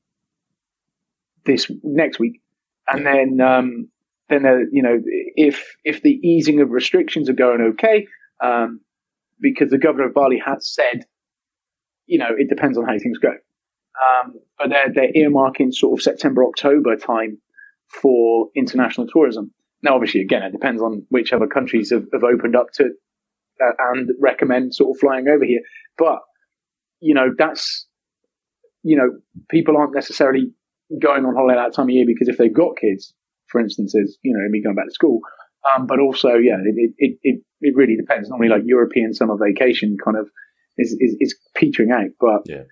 Speaker 3: this next week, and then um, then uh, you know if if the easing of restrictions are going okay, um, because the governor of Bali has said, you know, it depends on how things go, um, but they're they're earmarking sort of September October time for international tourism. Now, obviously, again, it depends on which other countries have, have opened up to uh, and recommend sort of flying over here, but you know that's you know, people aren't necessarily going on holiday that time of year because if they've got kids, for instance, is, you know, me going back to school. Um, but also, yeah, it, it, it, it really depends. Normally like European summer vacation kind of is, is, is petering out. But,
Speaker 2: yeah.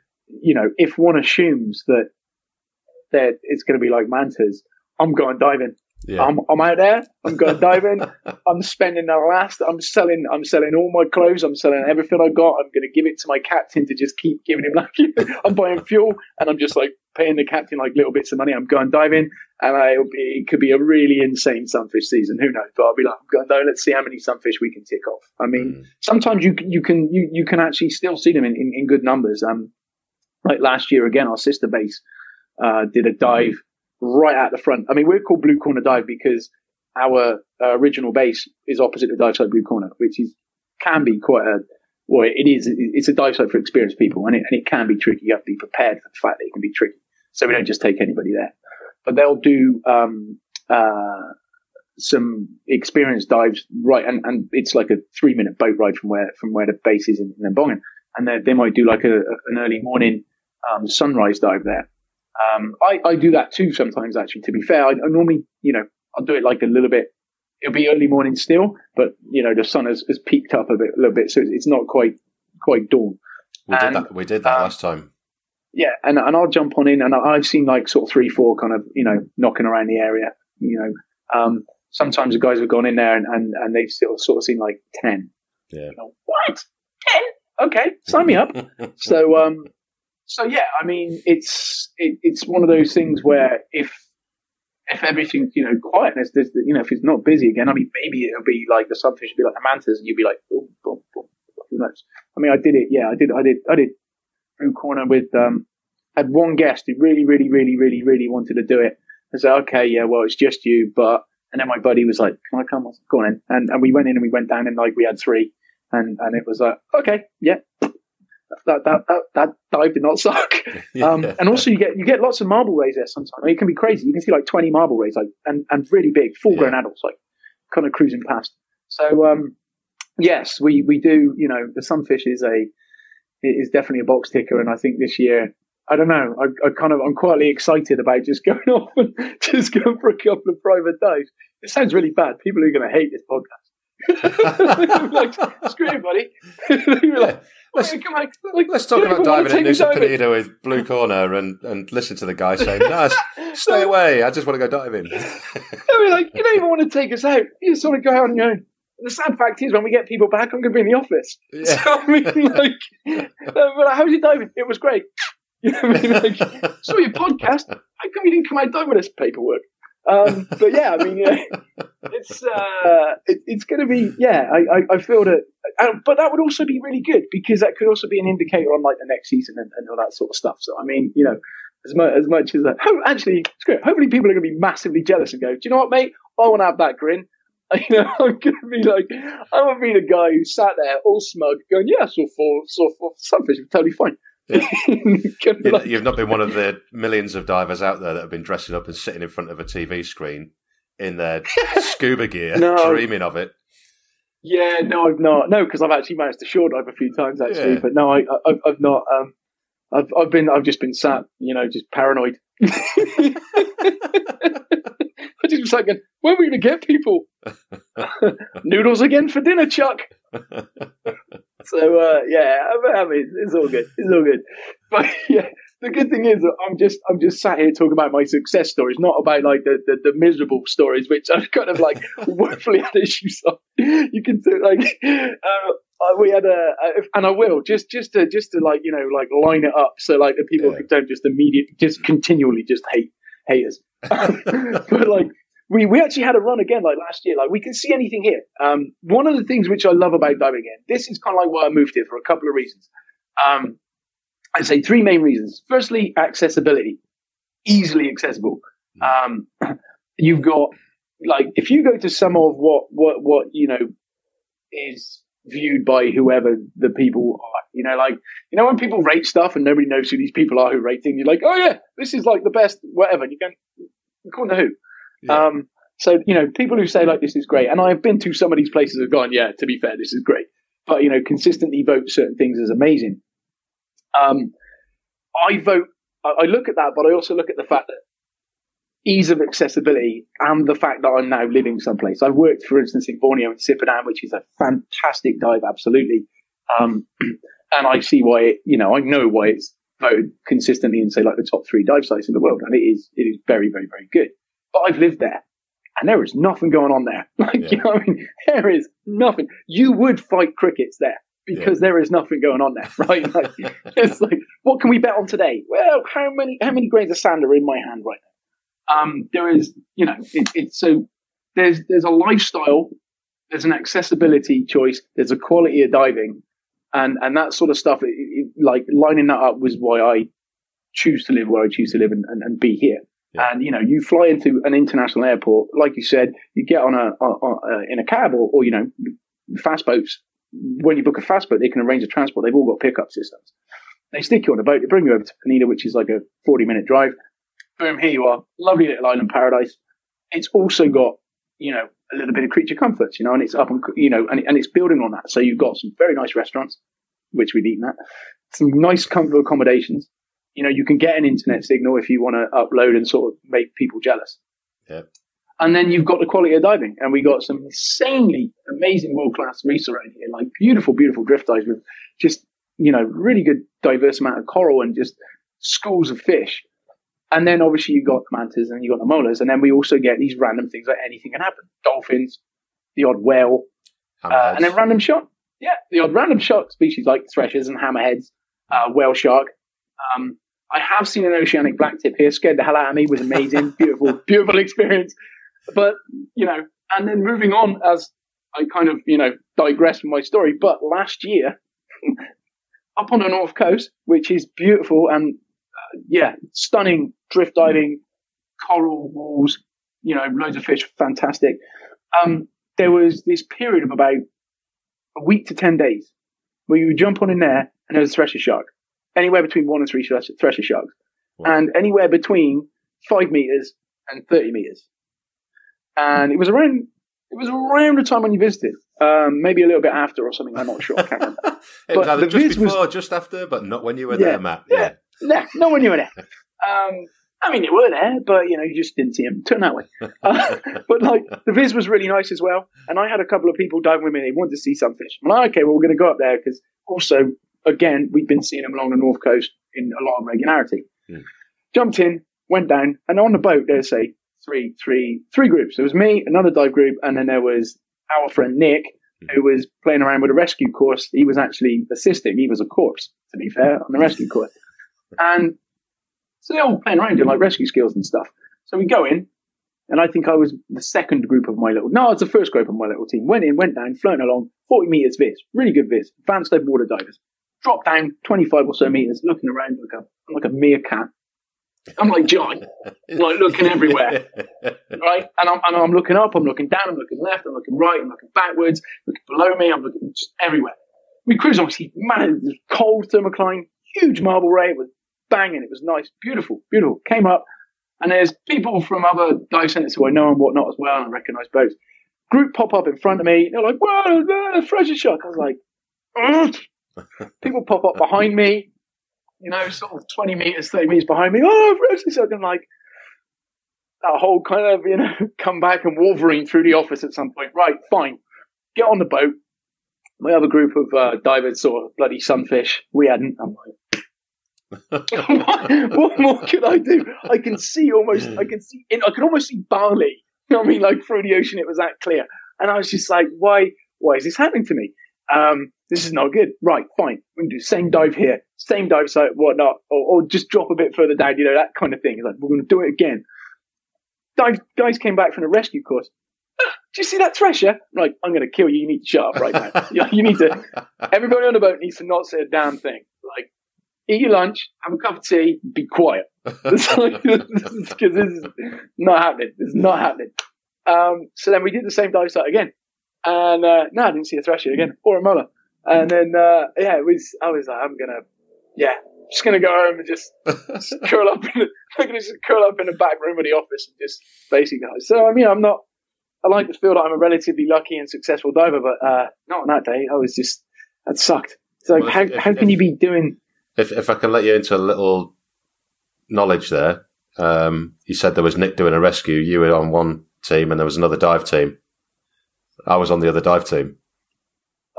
Speaker 3: you know, if one assumes that, that it's going to be like mantas, I'm going diving.
Speaker 2: Yeah.
Speaker 3: I'm, I'm out there. I'm going diving. (laughs) I'm spending the last. I'm selling. I'm selling all my clothes. I'm selling everything I got. I'm going to give it to my captain to just keep giving him like. (laughs) I'm buying fuel, and I'm just like paying the captain like little bits of money. I'm going diving, and I it could be a really insane sunfish season. Who knows? But I'll be like, I'm going diving. Let's see how many sunfish we can tick off. I mean,
Speaker 2: Mm.
Speaker 3: sometimes you can- you can you, you can actually still see them in, in, in good numbers. Um, like last year again, our sister base uh, did a dive right at the front. I mean, we're called Blue Corner Dive because our uh, original base is opposite the dive site Blue Corner, which is can be quite a well, it is. It's a dive site for experienced people, and it, and it can be tricky. You have to be prepared for the fact that it can be tricky. So we don't just take anybody there, but they'll do um, uh, some experienced dives right, and, and it's like a three minute boat ride from where from where the base is in, in Lembongan, and they, they might do like a, an early morning um, sunrise dive there. Um, I, I do that too sometimes. Actually, to be fair, I, I normally you know I'll do it like a little bit. It'll be early morning still, but you know the sun has, has peaked up a bit, a little bit, so it's not quite quite dawn.
Speaker 2: we did that. We did that
Speaker 3: um,
Speaker 2: last time.
Speaker 3: Yeah, and and I'll jump on in, and I've seen like sort of three, four kind of you know knocking around the area. You know, um, sometimes the guys have gone in there and and, and they've still sort of seen like ten.
Speaker 2: Yeah.
Speaker 3: You know, what ten? Okay, sign me up. (laughs) so um, so yeah, I mean, it's it, it's one of those things where if if everything's you know quiet, there's, there's you know if it's not busy again, I mean, maybe it'll be like the sunfish will be like the mantas, and you'll be like, boom, boom, boom. Who knows? I mean, I did it. Yeah, I did. I did. I did. Blue corner with um, had one guest who really, really, really, really, really wanted to do it. I said, okay, yeah, well, it's just you, but and then my buddy was like, can I come? I said, Go on in, and and we went in and we went down and like we had three, and and it was like, okay, yeah. That, that that that dive did not suck. (laughs) Um,
Speaker 2: Yeah.
Speaker 3: and also you get you get lots of marble rays there sometimes. I mean, it can be crazy. You can see like twenty marble rays, like and, and really big, full grown adults, like kind of cruising past. So um, yes, we we do. You know, the sunfish is a is definitely a box ticker, and I think this year. I don't know. I, I kind of I'm quietly excited about just (laughs) going off and just going for a couple of private dives. It sounds really bad. People are going to hate this podcast. (laughs) like, screw you, buddy. Like,
Speaker 2: Let's-
Speaker 3: "Wait, come like,
Speaker 2: Let's talk about diving
Speaker 3: me
Speaker 2: Nusa
Speaker 3: diving."
Speaker 2: With Blue Corner and, and listen to the guy saying, no, (laughs) stay away. I just want to go diving. (laughs)
Speaker 3: I mean, like, you don't even want to take us out. You just want to go out on your own. The sad fact is, when we get people back, I'm going to be in the office.
Speaker 2: Yeah.
Speaker 3: So, I mean, (laughs) like, uh, but like, how was your diving? It was great. You know what I mean? Like, saw your podcast. How come you didn't come out dive with us? Paperwork. Um, but yeah, I mean, (laughs) it's uh, it, it's going to be yeah. I, I, I feel that, uh, but that would also be really good because that could also be an indicator on like the next season and, and all that sort of stuff. So I mean, you know, as much as much as that, ho- actually, it's great. Hopefully, people are going to be massively jealous and go, "Do you know what, mate? I want to have that grin." (laughs) You know, I'm going to be like, I want to be the guy who sat there all smug, going, "Yeah, saw four, saw four sunfish, totally fine."
Speaker 2: Yeah. you, you've not been one of the millions of divers out there that have been dressing up and sitting in front of a TV screen in their (laughs) scuba gear,
Speaker 3: No.
Speaker 2: dreaming of it.
Speaker 3: Yeah, no, I've not. No, because I've actually managed to shore dive a few times actually,
Speaker 2: Yeah.
Speaker 3: but no, I, I, I've not. Um, I've, I've been, I've just been sat, you know, just paranoid. (laughs) I just was like, when are we going to get people? (laughs) Noodles again for dinner, Chuck. So uh, yeah, I mean, it's all good. It's all good. But (laughs) yeah, the good thing is, I'm just, I'm just sat here talking about my success stories, not about like the, the, the miserable stories, which I've kind of like (laughs) woefully had issues on. You can do like, uh, we had a, a, and I will just, just to, just to like, you know, like line it up so like the people
Speaker 2: Yeah.
Speaker 3: don't just immediately, just continually just hate haters. (laughs) but like, we, we actually had a run again like last year. Like we can see anything here. Um, one of the things which I love about diving again, this is kind of like why I moved here for a couple of reasons. Um, I'd say three main reasons. Firstly, accessibility, easily accessible. Um, you've got like if you go to some of what what what you know is viewed by whoever the people are. You know, like you know when people rate stuff and nobody knows who these people are who rate things. You're like, oh yeah, this is like the best, whatever. And you go, according to who?
Speaker 2: Yeah.
Speaker 3: Um, so you know, people who say like this is great, and I've been to some of these places have gone, yeah, to be fair, this is great, but you know, consistently vote certain things as amazing. Um, I vote. I look at that, but I also look at the fact that ease of accessibility and the fact that I'm now living someplace. I've worked, for instance, in Borneo and Sipadan, which is a fantastic dive, absolutely. Um, (clears throat) and I see why it, you know, I know why it's voted consistently in say like the top three dive sites in the world, and it is it is very very very good. But I've lived there and there is nothing going on there. (laughs) Like, yeah. you know what I mean? There is nothing. You would fight crickets there because yeah. there is nothing going on there, (laughs) right? Like, (laughs) it's like, what can we bet on today? Well, how many, how many grains of sand are in my hand right now? Um, there is, you know, it, it's so there's, there's a lifestyle, there's an accessibility choice, there's a quality of diving and, and that sort of stuff. It, it, like lining that up was why I choose to live where I choose to live and, and, and be here. Yeah. And you know, you fly into an international airport, like you said, you get on a, in a cab or, or, you know, fast boats. When you book a fast boat, they can arrange a transport. They've all got pickup systems. They stick you on a boat, they bring you over to Penida, which is like a 40 minute drive. Boom, here you are. Lovely little island paradise. It's also got, you know, a little bit of creature comforts, you know, and it's up and, you know, and, and it's building on that. So you've got some very nice restaurants, which we've eaten at, some nice comfortable accommodations you know, you can get an internet signal if you want to upload and sort of make people jealous.
Speaker 2: Yeah.
Speaker 3: And then you've got the quality of diving, and we got some insanely amazing world class reefs around here, like beautiful, beautiful drift dives with just you know really good diverse amount of coral and just schools of fish. And then obviously you've got the mantas and you've got the molas, and then we also get these random things like anything can happen: dolphins, the odd whale, uh, and then random shark. Yeah, the odd random shark species like threshers and hammerheads, uh, whale shark, um, I have seen an oceanic blacktip here. Scared the hell out of me. Was amazing, (laughs) beautiful, beautiful experience. But you know, and then moving on as I kind of you know digress from my story. But last year, (laughs) up on the north coast, which is beautiful and uh, yeah, stunning drift diving, coral walls, you know, loads of fish, fantastic. Um, there was this period of about a week to ten days where you would jump on in there and there was a thresher shark anywhere between one and three thresher sharks, wow. and anywhere between five meters and thirty meters. And it was around it was around the time when you visited, um, maybe a little bit after or something. I'm not sure. I can't remember. (laughs)
Speaker 2: it but was just before, was, just after, but not when you were yeah, there, Matt.
Speaker 3: Yeah, yeah, not when you were there. (laughs) Um, I mean, they were there, but you know, you just didn't see them turn that way. Uh, (laughs) but like, the viz was really nice as well, and I had a couple of people dive with me. They wanted to see some fish. I'm like, okay, well, we're going to go up there because also again, we'd been seeing them along the north coast in a lot of regularity. Mm. Jumped in, went down, and on the boat there's say three, three, three groups. There was me, another dive group, and then there was our friend Nick, mm. who was playing around with a rescue course. He was actually assisting. He was a corpse, to be fair, on the rescue course. And so they're all playing around doing like rescue skills and stuff. So we go in, and I think I was the second group of my little, no, it's the first group of my little team. Went in, went down, floating along, 40 meters viz, really good viz, advanced water divers drop down 25 or so meters, looking around like a, like a meerkat. I'm like John, (laughs) like looking everywhere, right? And I'm, and I'm looking up, I'm looking down, I'm looking left, I'm looking right, I'm looking backwards, looking below me, I'm looking just everywhere. We cruise obviously, man, it was cold thermocline, huge marble ray, it was banging, it was nice, beautiful, beautiful. Came up, and there's people from other dive centres who I know and whatnot as well, and I recognise boats. Group pop up in front of me, they're like, "Whoa, there's a thresher shark!" I was like, Ugh. People pop up behind me, you know, sort of 20 meters, 30 meters behind me. Oh, Rosie, so I'm like, that whole kind of, you know, (laughs) come back and Wolverine through the office at some point. Right, fine. Get on the boat. My other group of uh, divers saw bloody sunfish. We hadn't. I'm like, what, (laughs) what, more could I do? I can see almost, I can see, I can almost see Bali. You know what I mean? Like through the ocean, it was that clear. And I was just like, why, why is this happening to me? Um, this is not good. Right, fine. We can do same dive here, same dive site, whatnot, or, or just drop a bit further down, you know, that kind of thing. It's like, we're going to do it again. Dive, guys came back from the rescue course. Ah, do you see that thresher? Like, I'm going to kill you. You need to shut up right now. (laughs) you, you need to, everybody on the boat needs to not say a damn thing. Like, eat your lunch, have a cup of tea, be quiet. (laughs) Because this is not happening. It's not happening. Um, so then we did the same dive site again. And uh, no, I didn't see a thresher again or a mola. And then uh, yeah, it was. I was like, I'm gonna, yeah, just gonna go home and just, just (laughs) curl up. In the, (laughs) I'm gonna just curl up in the back room of the office and just basically. Guys. So I mean, I'm not. I like to feel that I'm a relatively lucky and successful diver, but uh, not on that day. I was just that sucked. So well, how if, how can if, you be doing?
Speaker 2: If if I can let you into a little knowledge there, um, you said there was Nick doing a rescue. You were on one team, and there was another dive team. I was on the other dive team.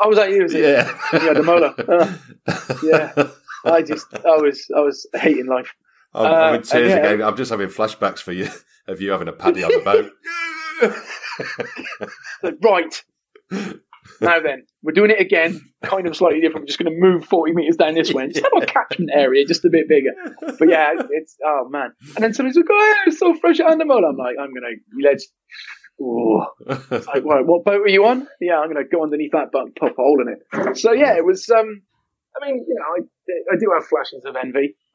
Speaker 3: Oh, was that you? Was it?
Speaker 2: Yeah.
Speaker 3: yeah, the mola. Uh, (laughs) yeah. I just, I was, I was hating life.
Speaker 2: I'm, I'm in tears yeah. again. I'm just having flashbacks for you of you having a paddy on the
Speaker 3: boat. (laughs) right. Now then, we're doing it again, kind of slightly different. We're just going to move 40 metres down this way. Just have a catchment area, just a bit bigger. But yeah, it's, oh man. And then somebody's like, oh, it's so fresh animal. I'm like, I'm going to, let's, oh. (laughs) like, right, what boat were you on? Yeah, I'm going to go underneath that boat, pop a hole in it. So yeah, it was, um, I mean, you know, I, I do have flashes of envy. (laughs)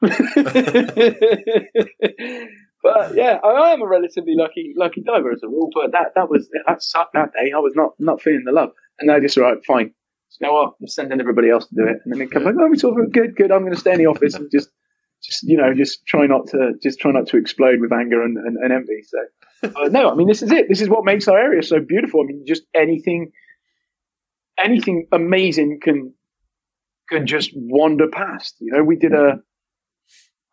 Speaker 3: but yeah, I am a relatively lucky lucky diver as a rule. But that that was that sucked that day. I was not not feeling the love, and I just right, fine. You know what? I'm sending everybody else to do it, and then they come like, oh, we talking good, good. I'm going to stay in the office and just just you know just try not to just try not to explode with anger and, and, and envy. So (laughs) uh, no, I mean this is it. This is what makes our area so beautiful. I mean, just anything anything amazing can can just wander past. You know, we did a.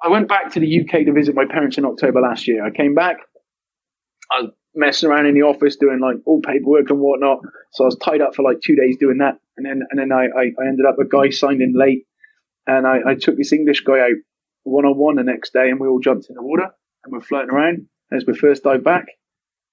Speaker 3: I went back to the UK to visit my parents in October last year. I came back. I was messing around in the office doing like all paperwork and whatnot. So I was tied up for like two days doing that, and then and then I I, I ended up a guy signed in late, and I, I took this English guy out one on one the next day, and we all jumped in the water and we're floating around as we first dive back,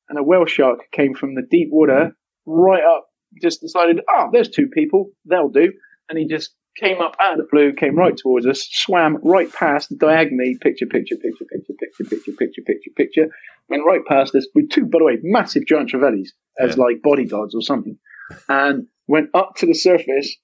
Speaker 3: and a whale shark came from the deep water right up. Just decided, oh, there's two people, they'll do, and he just came up out of the blue, came right towards us, swam right past the diagonally, picture, picture, picture, picture, picture, picture, picture, picture, picture, went right past us with two, by the way, massive giant trevallies as yeah. like bodyguards or something, and went up to the surface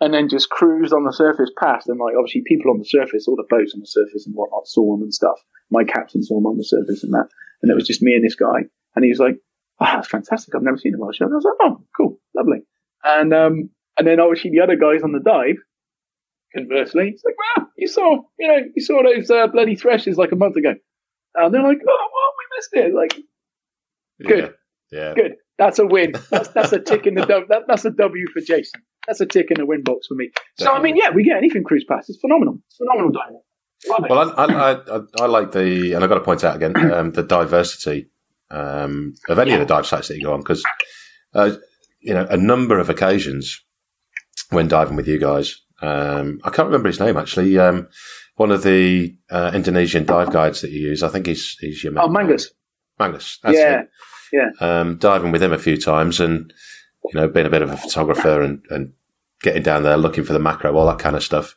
Speaker 3: and then just cruised on the surface past. And like obviously people on the surface, all the boats on the surface and whatnot saw him and stuff. My captain saw him on the surface and that, and it was just me and this guy, and he was like, "Oh, that's fantastic! I've never seen a whale shark." And I was like, "Oh, cool, lovely." And um, and then obviously the other guys on the dive, conversely, it's like, wow, you saw, you know, you saw those uh, bloody threshers like a month ago. And they're like, oh, well, we missed it. Like, good. Yeah. yeah. Good. That's a win. That's, that's a tick in the w. That, that's a W for Jason. That's a tick in the win box for me. Definitely. So I mean, yeah, we get anything cruise pass. It's phenomenal. It's phenomenal diving.
Speaker 2: Well, I, I, I, I, like the, and I've got to point out again, um, the diversity um, of any yeah. of the dive sites that you go on because, uh, you know, a number of occasions when diving with you guys. Um, I can't remember his name actually. Um, one of the uh, Indonesian dive guides that you use, I think he's he's your
Speaker 3: oh Mangus.
Speaker 2: Mangus,
Speaker 3: yeah, it. yeah.
Speaker 2: Um, diving with him a few times, and you know, being a bit of a photographer and, and getting down there looking for the macro, all that kind of stuff.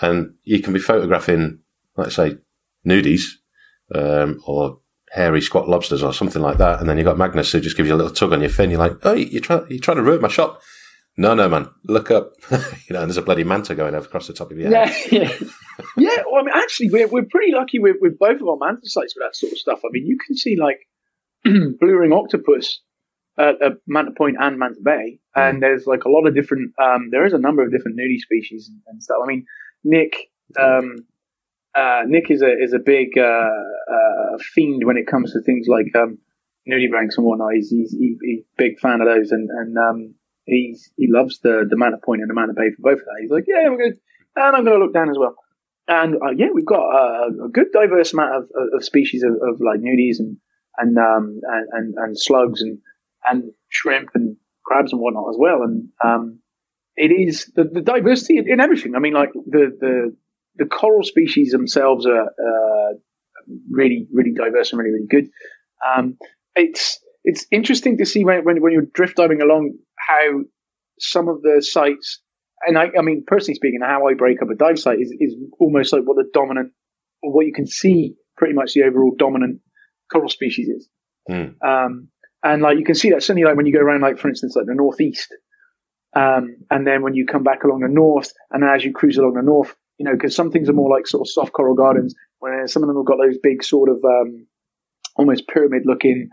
Speaker 2: And you can be photographing, let's say, nudies um, or hairy squat lobsters or something like that, and then you have got Magnus who just gives you a little tug on your fin. You're like, oh, you're trying, you're trying to ruin my shot. No, no, man. Look up. (laughs) you know, and there's a bloody manta going across the top of your
Speaker 3: head. Yeah, yeah. (laughs) yeah well, I mean, actually, we're, we're pretty lucky with, with both of our manta sites with that sort of stuff. I mean, you can see like (clears throat) blue ring octopus at, at Manta Point and Manta Bay, mm. and there's like a lot of different. Um, there is a number of different nudie species and, and stuff. I mean, Nick. Um, uh, Nick is a is a big uh, uh, fiend when it comes to things like um, nudibranchs and whatnot. He's he's, he's a big fan of those, and and um, he's he loves the the Manta Point and the Manta Bay for both of that. He's like, yeah, we're good, and I'm going to look down as well. And uh, yeah, we've got a, a, good diverse amount of, of species of, of, like nudies and and, um, and and, and slugs and and shrimp and crabs and whatnot as well. And um, it is the, the diversity in everything. I mean, like the the the coral species themselves are uh, really really diverse and really really good. Um, it's it's interesting to see when, when, when you're drift diving along how some of the sites, and I, I mean, personally speaking, how I break up a dive site is, is almost like what the dominant, or what you can see pretty much the overall dominant coral species is. Mm. Um, and like you can see that certainly like when you go around, like for instance, like the northeast, um, and then when you come back along the north, and as you cruise along the north, you know, because some things are more like sort of soft coral gardens, where some of them have got those big sort of um, almost pyramid looking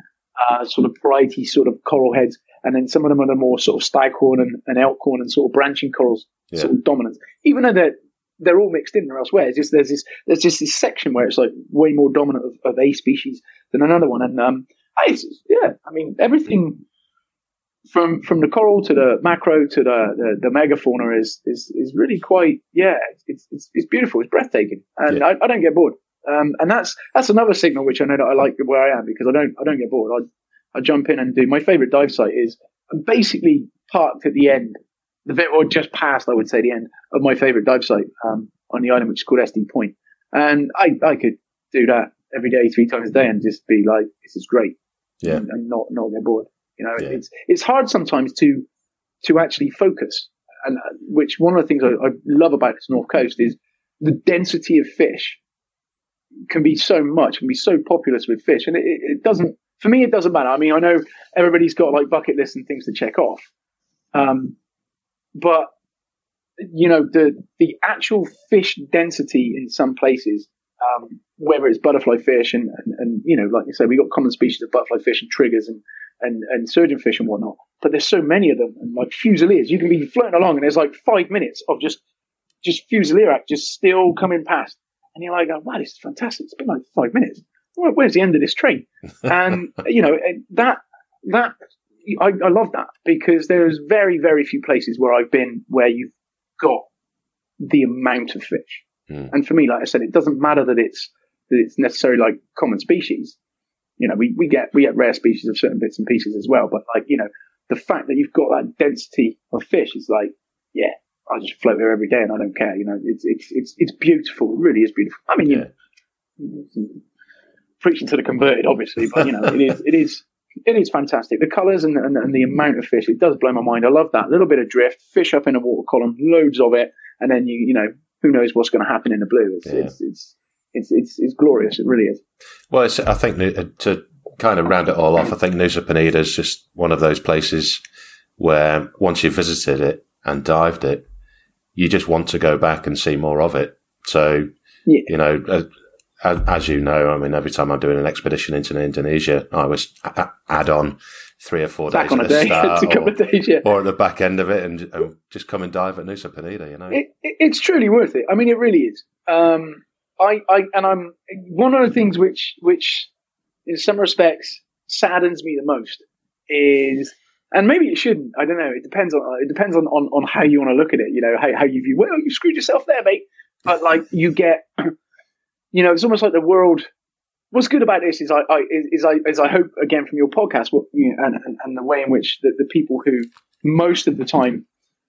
Speaker 3: uh, sort of brighty sort of coral heads, and then some of them are the more sort of staghorn and, and elkhorn and sort of branching corals, yeah. sort of dominant. Even though they're they're all mixed in there elsewhere. It's just there's this there's just this section where it's like way more dominant of, of a species than another one, and um, I, yeah, I mean everything from from the coral to the macro to the the, the megafauna is, is is really quite yeah, it's it's, it's beautiful, it's breathtaking, and yeah. I, I don't get bored. Um, and that's that's another signal which I know that I like where I am because I don't I don't get bored. I I jump in and do my favorite dive site is I'm basically parked at the end, the bit or just past I would say the end of my favorite dive site um, on the island, which is called SD Point. And I, I could do that every day, three times a day, and just be like, "This is great,"
Speaker 2: Yeah.
Speaker 3: and, and not not get bored. You know,
Speaker 2: Yeah.
Speaker 3: it's it's hard sometimes to to actually focus, and uh, which one of the things I, I love about this North Coast is the density of fish can be so much, can be so populous with fish, and it, it it doesn't. For me, it doesn't matter. I mean, I know everybody's got like bucket lists and things to check off, um, but you know the the actual fish density in some places, um, whether it's butterfly fish and, and and you know, like you said, we've got common species of butterfly fish and triggers and and and surgeon fish and whatnot. But there's so many of them, and like fusiliers, you can be floating along and there's like five minutes of just just fusilier just still coming past, and you're like, wow, this is fantastic. It's been like five minutes. Where's the end of this train? (laughs) And you know that that I, I love that because there's very very few places where I've been where you've got the amount of fish.
Speaker 2: Mm.
Speaker 3: And for me, like I said, it doesn't matter that it's that it's necessarily like common species. You know, we, we get we get rare species of certain bits and pieces as well. But like you know, the fact that you've got that density of fish is like, yeah, I just float here every day and I don't care. You know, it's it's it's it's beautiful. It really is beautiful. I mean, you know, preaching to the converted, obviously, but you know, it is it is it is fantastic. The colours and, and and the amount of fish, it does blow my mind. I love that little bit of drift, fish up in a water column, loads of it, and then you you know who knows what's going to happen in the blue. It's
Speaker 2: Yeah.
Speaker 3: it's, it's it's it's it's glorious. It really is.
Speaker 2: Well, it's, I think uh, to kind of round it all off, I think Nusa Penida is just one of those places where once you've visited it and dived it, you just want to go back and see more of it. So,
Speaker 3: Yeah.
Speaker 2: you know, uh, as, as you know, I mean, every time I'm doing an expedition into Indonesia, I always add on three or four
Speaker 3: Back
Speaker 2: days
Speaker 3: on a day, (laughs)
Speaker 2: start
Speaker 3: a couple
Speaker 2: or,
Speaker 3: of days. Yeah,
Speaker 2: or at the back end of it and, and just come and dive at Nusa Penida, you know?
Speaker 3: it, it, it's truly worth it. I mean, it really is. Um, I, I, and I'm one of the things which, which, in some respects, saddens me the most is, and maybe it shouldn't. I don't know. It depends on it depends on, on, on how you want to look at it. You know, how, how you view. Well, you screwed yourself there, mate. But like, you get, (clears throat) you know, it's almost like the world. What's good about this is I, I is, I is I hope again from your podcast what you know, and, and and the way in which the, the people who most of the time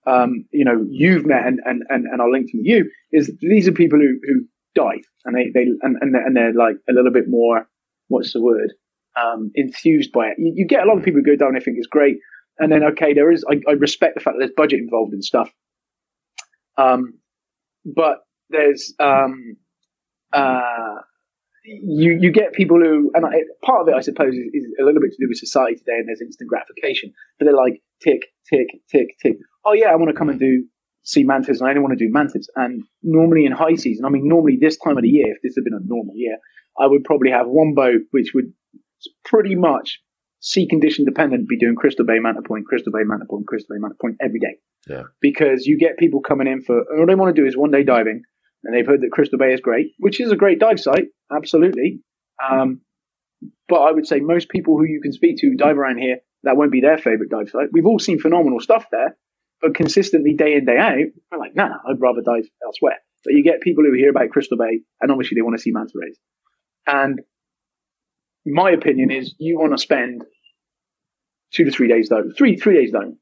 Speaker 3: um, you know, you've met and, and, and, and I'll link to you is these are people who, who dive and they, they, and, and they're, and they're like a little bit more, what's the word? Um, enthused by it. You, you get a lot of people who go down and think it's great. And then, okay, there is, I, I respect the fact that there's budget involved and stuff. Um, but there's, um, uh, you you get people who, and I, part of it, I suppose, is, is a little bit to do with society today, and there's instant gratification. But they're like tick, tick, tick, tick. Oh yeah, I want to come and do see mantas, and I only want to do mantas. And normally in high season, I mean, normally this time of the year, if this had been a normal year, I would probably have one boat which would pretty much sea condition dependent be doing Crystal Bay, Manta Point, Crystal Bay, Manta Point, Crystal Bay, Manta Point every day.
Speaker 2: Yeah.
Speaker 3: Because you get people coming in for all they want to do is one day diving, and they've heard that Crystal Bay is great, which is a great dive site, absolutely. Um, but I would say most people who you can speak to dive around here, that won't be their favorite dive site. We've all seen phenomenal stuff there, but consistently day in day out, we're like, nah, I'd rather dive elsewhere. But you get people who hear about Crystal Bay, and obviously they want to see manta rays. And my opinion is, you want to spend two to three days diving, three three days diving,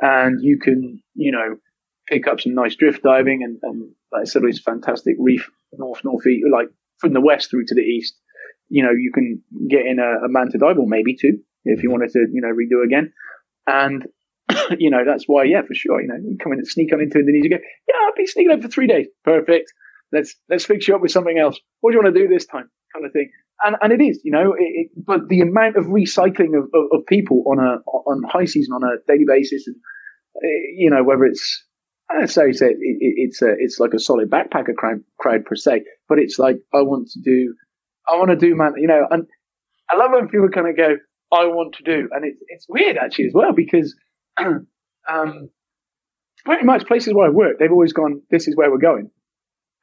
Speaker 3: and you can, you know, pick up some nice drift diving, and, and like I said, it's fantastic reef north northeast, like from the west through to the east. You know, you can get in a, a manta dive, or maybe two, if you wanted to, you know, redo again. And (clears throat) you know, that's why, yeah, for sure. You know, you come in and sneak on into Indonesia. Go, yeah, I'll be sneaking up for three days. Perfect. Let's let's fix you up with something else. What do you want to do this time? Kind of thing. And and it is, you know, it, it, but the amount of recycling of, of, of people on a on high season on a daily basis, and uh, you know, whether it's I don't say say it, it, it's a it's like a solid backpacker crowd, crowd per se, but it's like I want to do, I want to do man, you know, and I love when people kind of go, I want to do, and it's it's weird actually as well because (clears throat) um, pretty much places where I work, they've always gone, this is where we're going.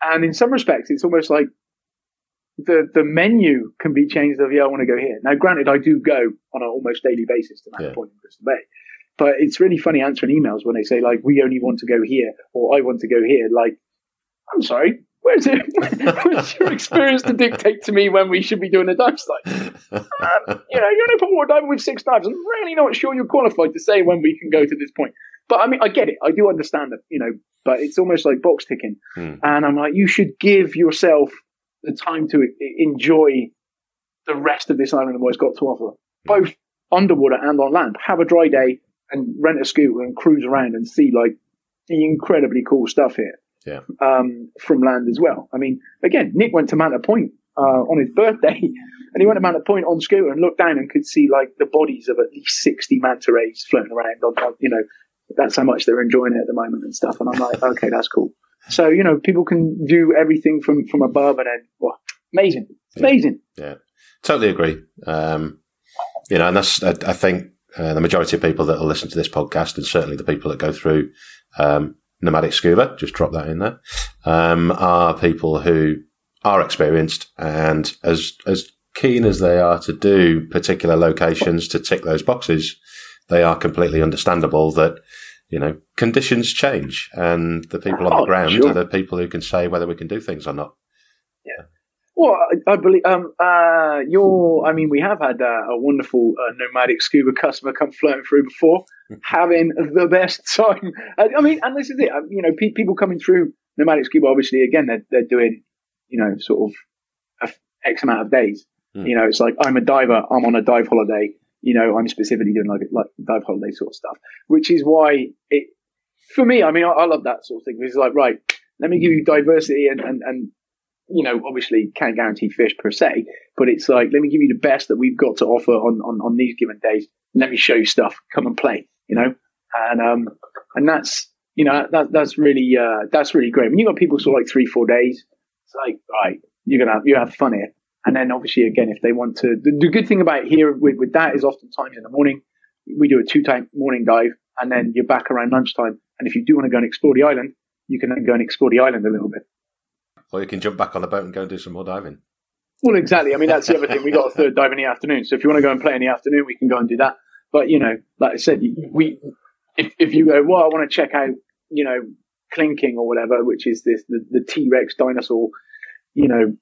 Speaker 3: And in some respects, it's almost like the the menu can be changed of, yeah, I want to go here. Now, granted, I do go on an almost daily basis to that
Speaker 2: Yeah.
Speaker 3: Point in Crystal Bay. But it's really funny answering emails when they say, like, we only want to go here or I want to go here. Like, I'm sorry, where's it? (laughs) Where's your experience to dictate to me when we should be doing a dive site? Um, you know, you're an open water diver with six dives. I'm really not sure you're qualified to say when we can go to this point. But I mean, I get it. I do understand that, you know, but it's almost like box ticking.
Speaker 2: Hmm.
Speaker 3: And I'm like, you should give yourself the time to enjoy the rest of this island and what it's got to offer, both underwater and on land. Have a dry day and rent a scooter and cruise around and see like the incredibly cool stuff here.
Speaker 2: Yeah.
Speaker 3: Um, from land as well. I mean, again, Nick went to Manta Point uh, on his birthday, (laughs) and he went to Manta Point on scooter and looked down and could see like the bodies of at least sixty manta rays floating around. On, on you know, that's how much they're enjoying it at the moment and stuff. And I'm like, (laughs) okay, that's cool. So you know, people can do everything from from above, and then well, amazing, amazing.
Speaker 2: Yeah, totally agree. Um, you know, and that's I, I think uh, the majority of people that will listen to this podcast, and certainly the people that go through um, nomadic scuba, just drop that in there, um, are people who are experienced and as as keen as they are to do particular locations to tick those boxes, they are completely understandable that you know conditions change, and the people on the oh, ground sure. are the people who can say whether we can do things or not.
Speaker 3: Yeah. Well, I, I believe um, uh, you're. I mean, we have had uh, a wonderful uh, nomadic scuba customer come floating through before, having the best (laughs) time. I, I, mean, and this is it. You know, pe- people coming through nomadic scuba. Obviously, again, they're, they're doing, you know, sort of X amount of days. Mm. You know, it's like I'm a diver. I'm on a dive holiday. You know, I'm specifically doing like like dive holiday sort of stuff, which is why it. For me, I mean, I, I love that sort of thing. It's like, right, let me give you diversity and, and, and you know, obviously can't guarantee fish per se, but it's like, let me give you the best that we've got to offer on, on, on these given days. Let me show you stuff. Come and play, you know? And, um, and that's, you know, that, that's really, uh, that's really great. When you've got people for like three, four days, it's like, right, you're going to have, you have fun here. And then obviously, again, if they want to, the, the good thing about here with, with that is oftentimes in the morning, we do a two time morning dive and then you're back around lunchtime. And if you do want to go and explore the island, you can then go and explore the island a little bit
Speaker 2: or you can jump back on the boat and go and do some more diving.
Speaker 3: Well, exactly. I mean, that's the other thing. We got a third dive in the afternoon, so if you want to go and play in the afternoon, we can go and do that. But you know, like I said, we if if you go, well, I want to check out, you know, Kelingking or whatever, which is this the, the T Rex dinosaur, you know,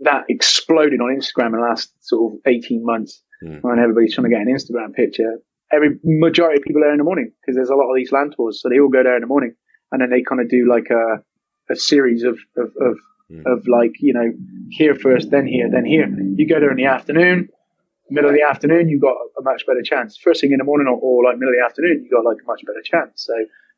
Speaker 3: that exploded on Instagram in the last sort of eighteen months, mm. when everybody's trying to get an Instagram picture. Every majority of people are there in the morning because there's a lot of these land tours, so they all go there in the morning, and then they kind of do like a a series of, of, of, mm. of like, you know, here first, then here, then here. You go there in the afternoon, middle of the afternoon, you've got a much better chance. First thing in the morning or, or like middle of the afternoon, you've got like a much better chance. So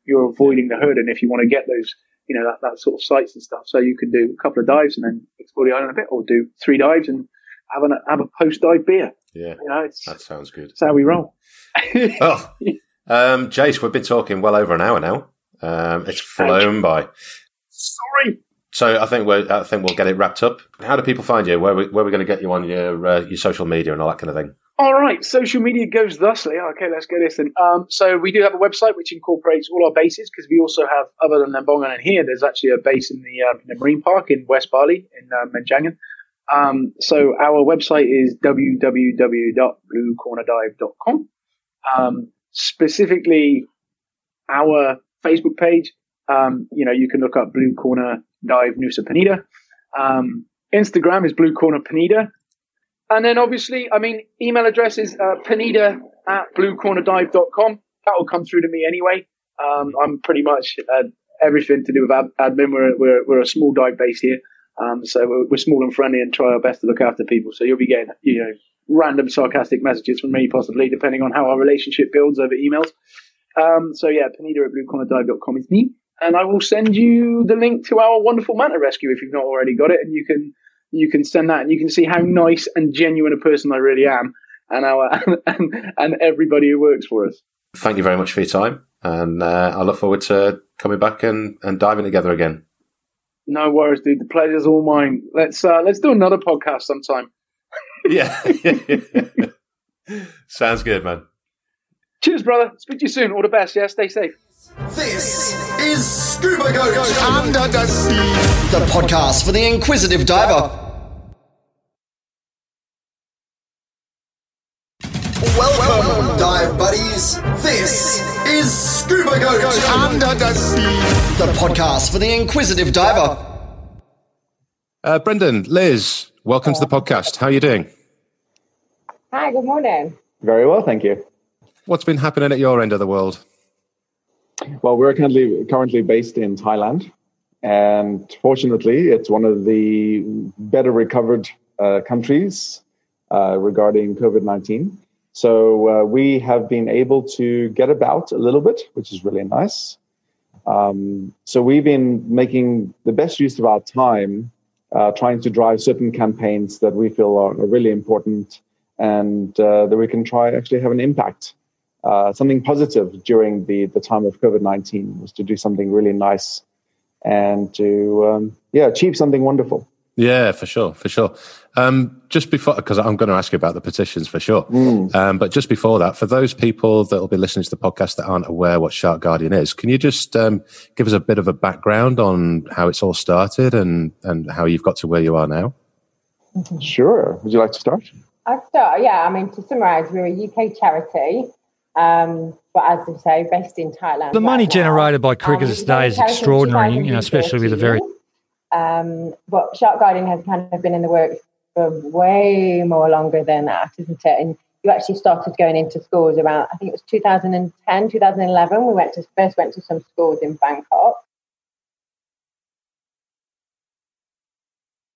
Speaker 3: you're avoiding the herd. And if you want to get those, you know, that, that sort of sights and stuff, so you can do a couple of dives and then explore the island a bit or do three dives and have, an, have a post dive beer.
Speaker 2: Yeah.
Speaker 3: You know,
Speaker 2: that sounds good.
Speaker 3: That's how we roll.
Speaker 2: oh, um, Jace, we've been talking well over an hour now. Um, it's flown by.
Speaker 3: Sorry.
Speaker 2: So I think we I think we'll get it wrapped up. How do people find you? Where we, where are we going to get you on your uh, your social media and all that kind of thing?
Speaker 3: All right, social media goes thusly. Okay, let's go this. Um, so we do have a website which incorporates all our bases because we also have, other than Lembongan and here, there's actually a base in the, uh, in the marine park in West Bali in uh, Menjangan. Um, so our website is www.bluecornerdive.com. Um, specifically, our Facebook page um, you know, you can look up Blue Corner Dive Nusa Penida. Um, Instagram is Blue Corner Penida. And then obviously, I mean, email address is uh, penida at bluecornerdive.com. That will come through to me anyway. Um, I'm pretty much uh, everything to do with ad- admin. We're, we're, we're a small dive base here. Um, so we're, we're, small and friendly and try our best to look after people. So you'll be getting, you know, random sarcastic messages from me possibly, depending on how our relationship builds over emails. Um, so yeah, penida at bluecornerdive.com is me and I will send you the link to our wonderful manta rescue if you've not already got it, and you can you can send that, and you can see how nice and genuine a person I really am, and our (laughs) and, and everybody who works for us.
Speaker 2: Thank you very much for your time, and uh, I look forward to coming back and, and diving together again.
Speaker 3: No worries, dude. The pleasure's all mine. Let's uh, let's do another podcast sometime.
Speaker 2: yeah. (laughs) Sounds good, man.
Speaker 3: Cheers, brother. Speak to you soon. All the best. Yeah, stay safe.
Speaker 1: This is Scuba Goat Under the Sea, the podcast for the inquisitive diver. Welcome, dive buddies. This is Scuba Goat Under the Sea, the podcast for the inquisitive diver.
Speaker 2: Uh, Brendan, Liz, welcome to the podcast. How are you doing?
Speaker 4: Hi, good morning.
Speaker 5: Very well, thank you.
Speaker 2: What's been happening at your end of the world?
Speaker 5: Well, we're currently currently based in Thailand, and fortunately, it's one of the better recovered uh, countries uh, regarding COVID 19. So uh, we have been able to get about a little bit, which is really nice. Um, so we've been making the best use of our time, uh, trying to drive certain campaigns that we feel are, are really important and uh, that we can try actually have an impact. Uh, something positive during the, the time of COVID 19 was to do something really nice and to um, yeah achieve something wonderful.
Speaker 2: Yeah, for sure, for sure. Um, just before, because I'm going to ask you about the petitions for sure. Mm. Um, but just before that, for those people that will be listening to the podcast that aren't aware what Shark Guardian is, can you just um, give us a bit of a background on how it's all started and, and how you've got to where you are now?
Speaker 5: Sure. Would you like to start?
Speaker 4: I'll start. Yeah, I mean, to summarize, we're a UK charity um, but as I say, based in Thailand.
Speaker 6: The money generated by cricketers um, today is extraordinary, you know, especially with a very.
Speaker 4: Um, but Shark Guardian has kind of been in the works for way more longer than that, isn't it? And you actually started going into schools around, I think it was 2010, 2011. We went to first went to some schools in Bangkok.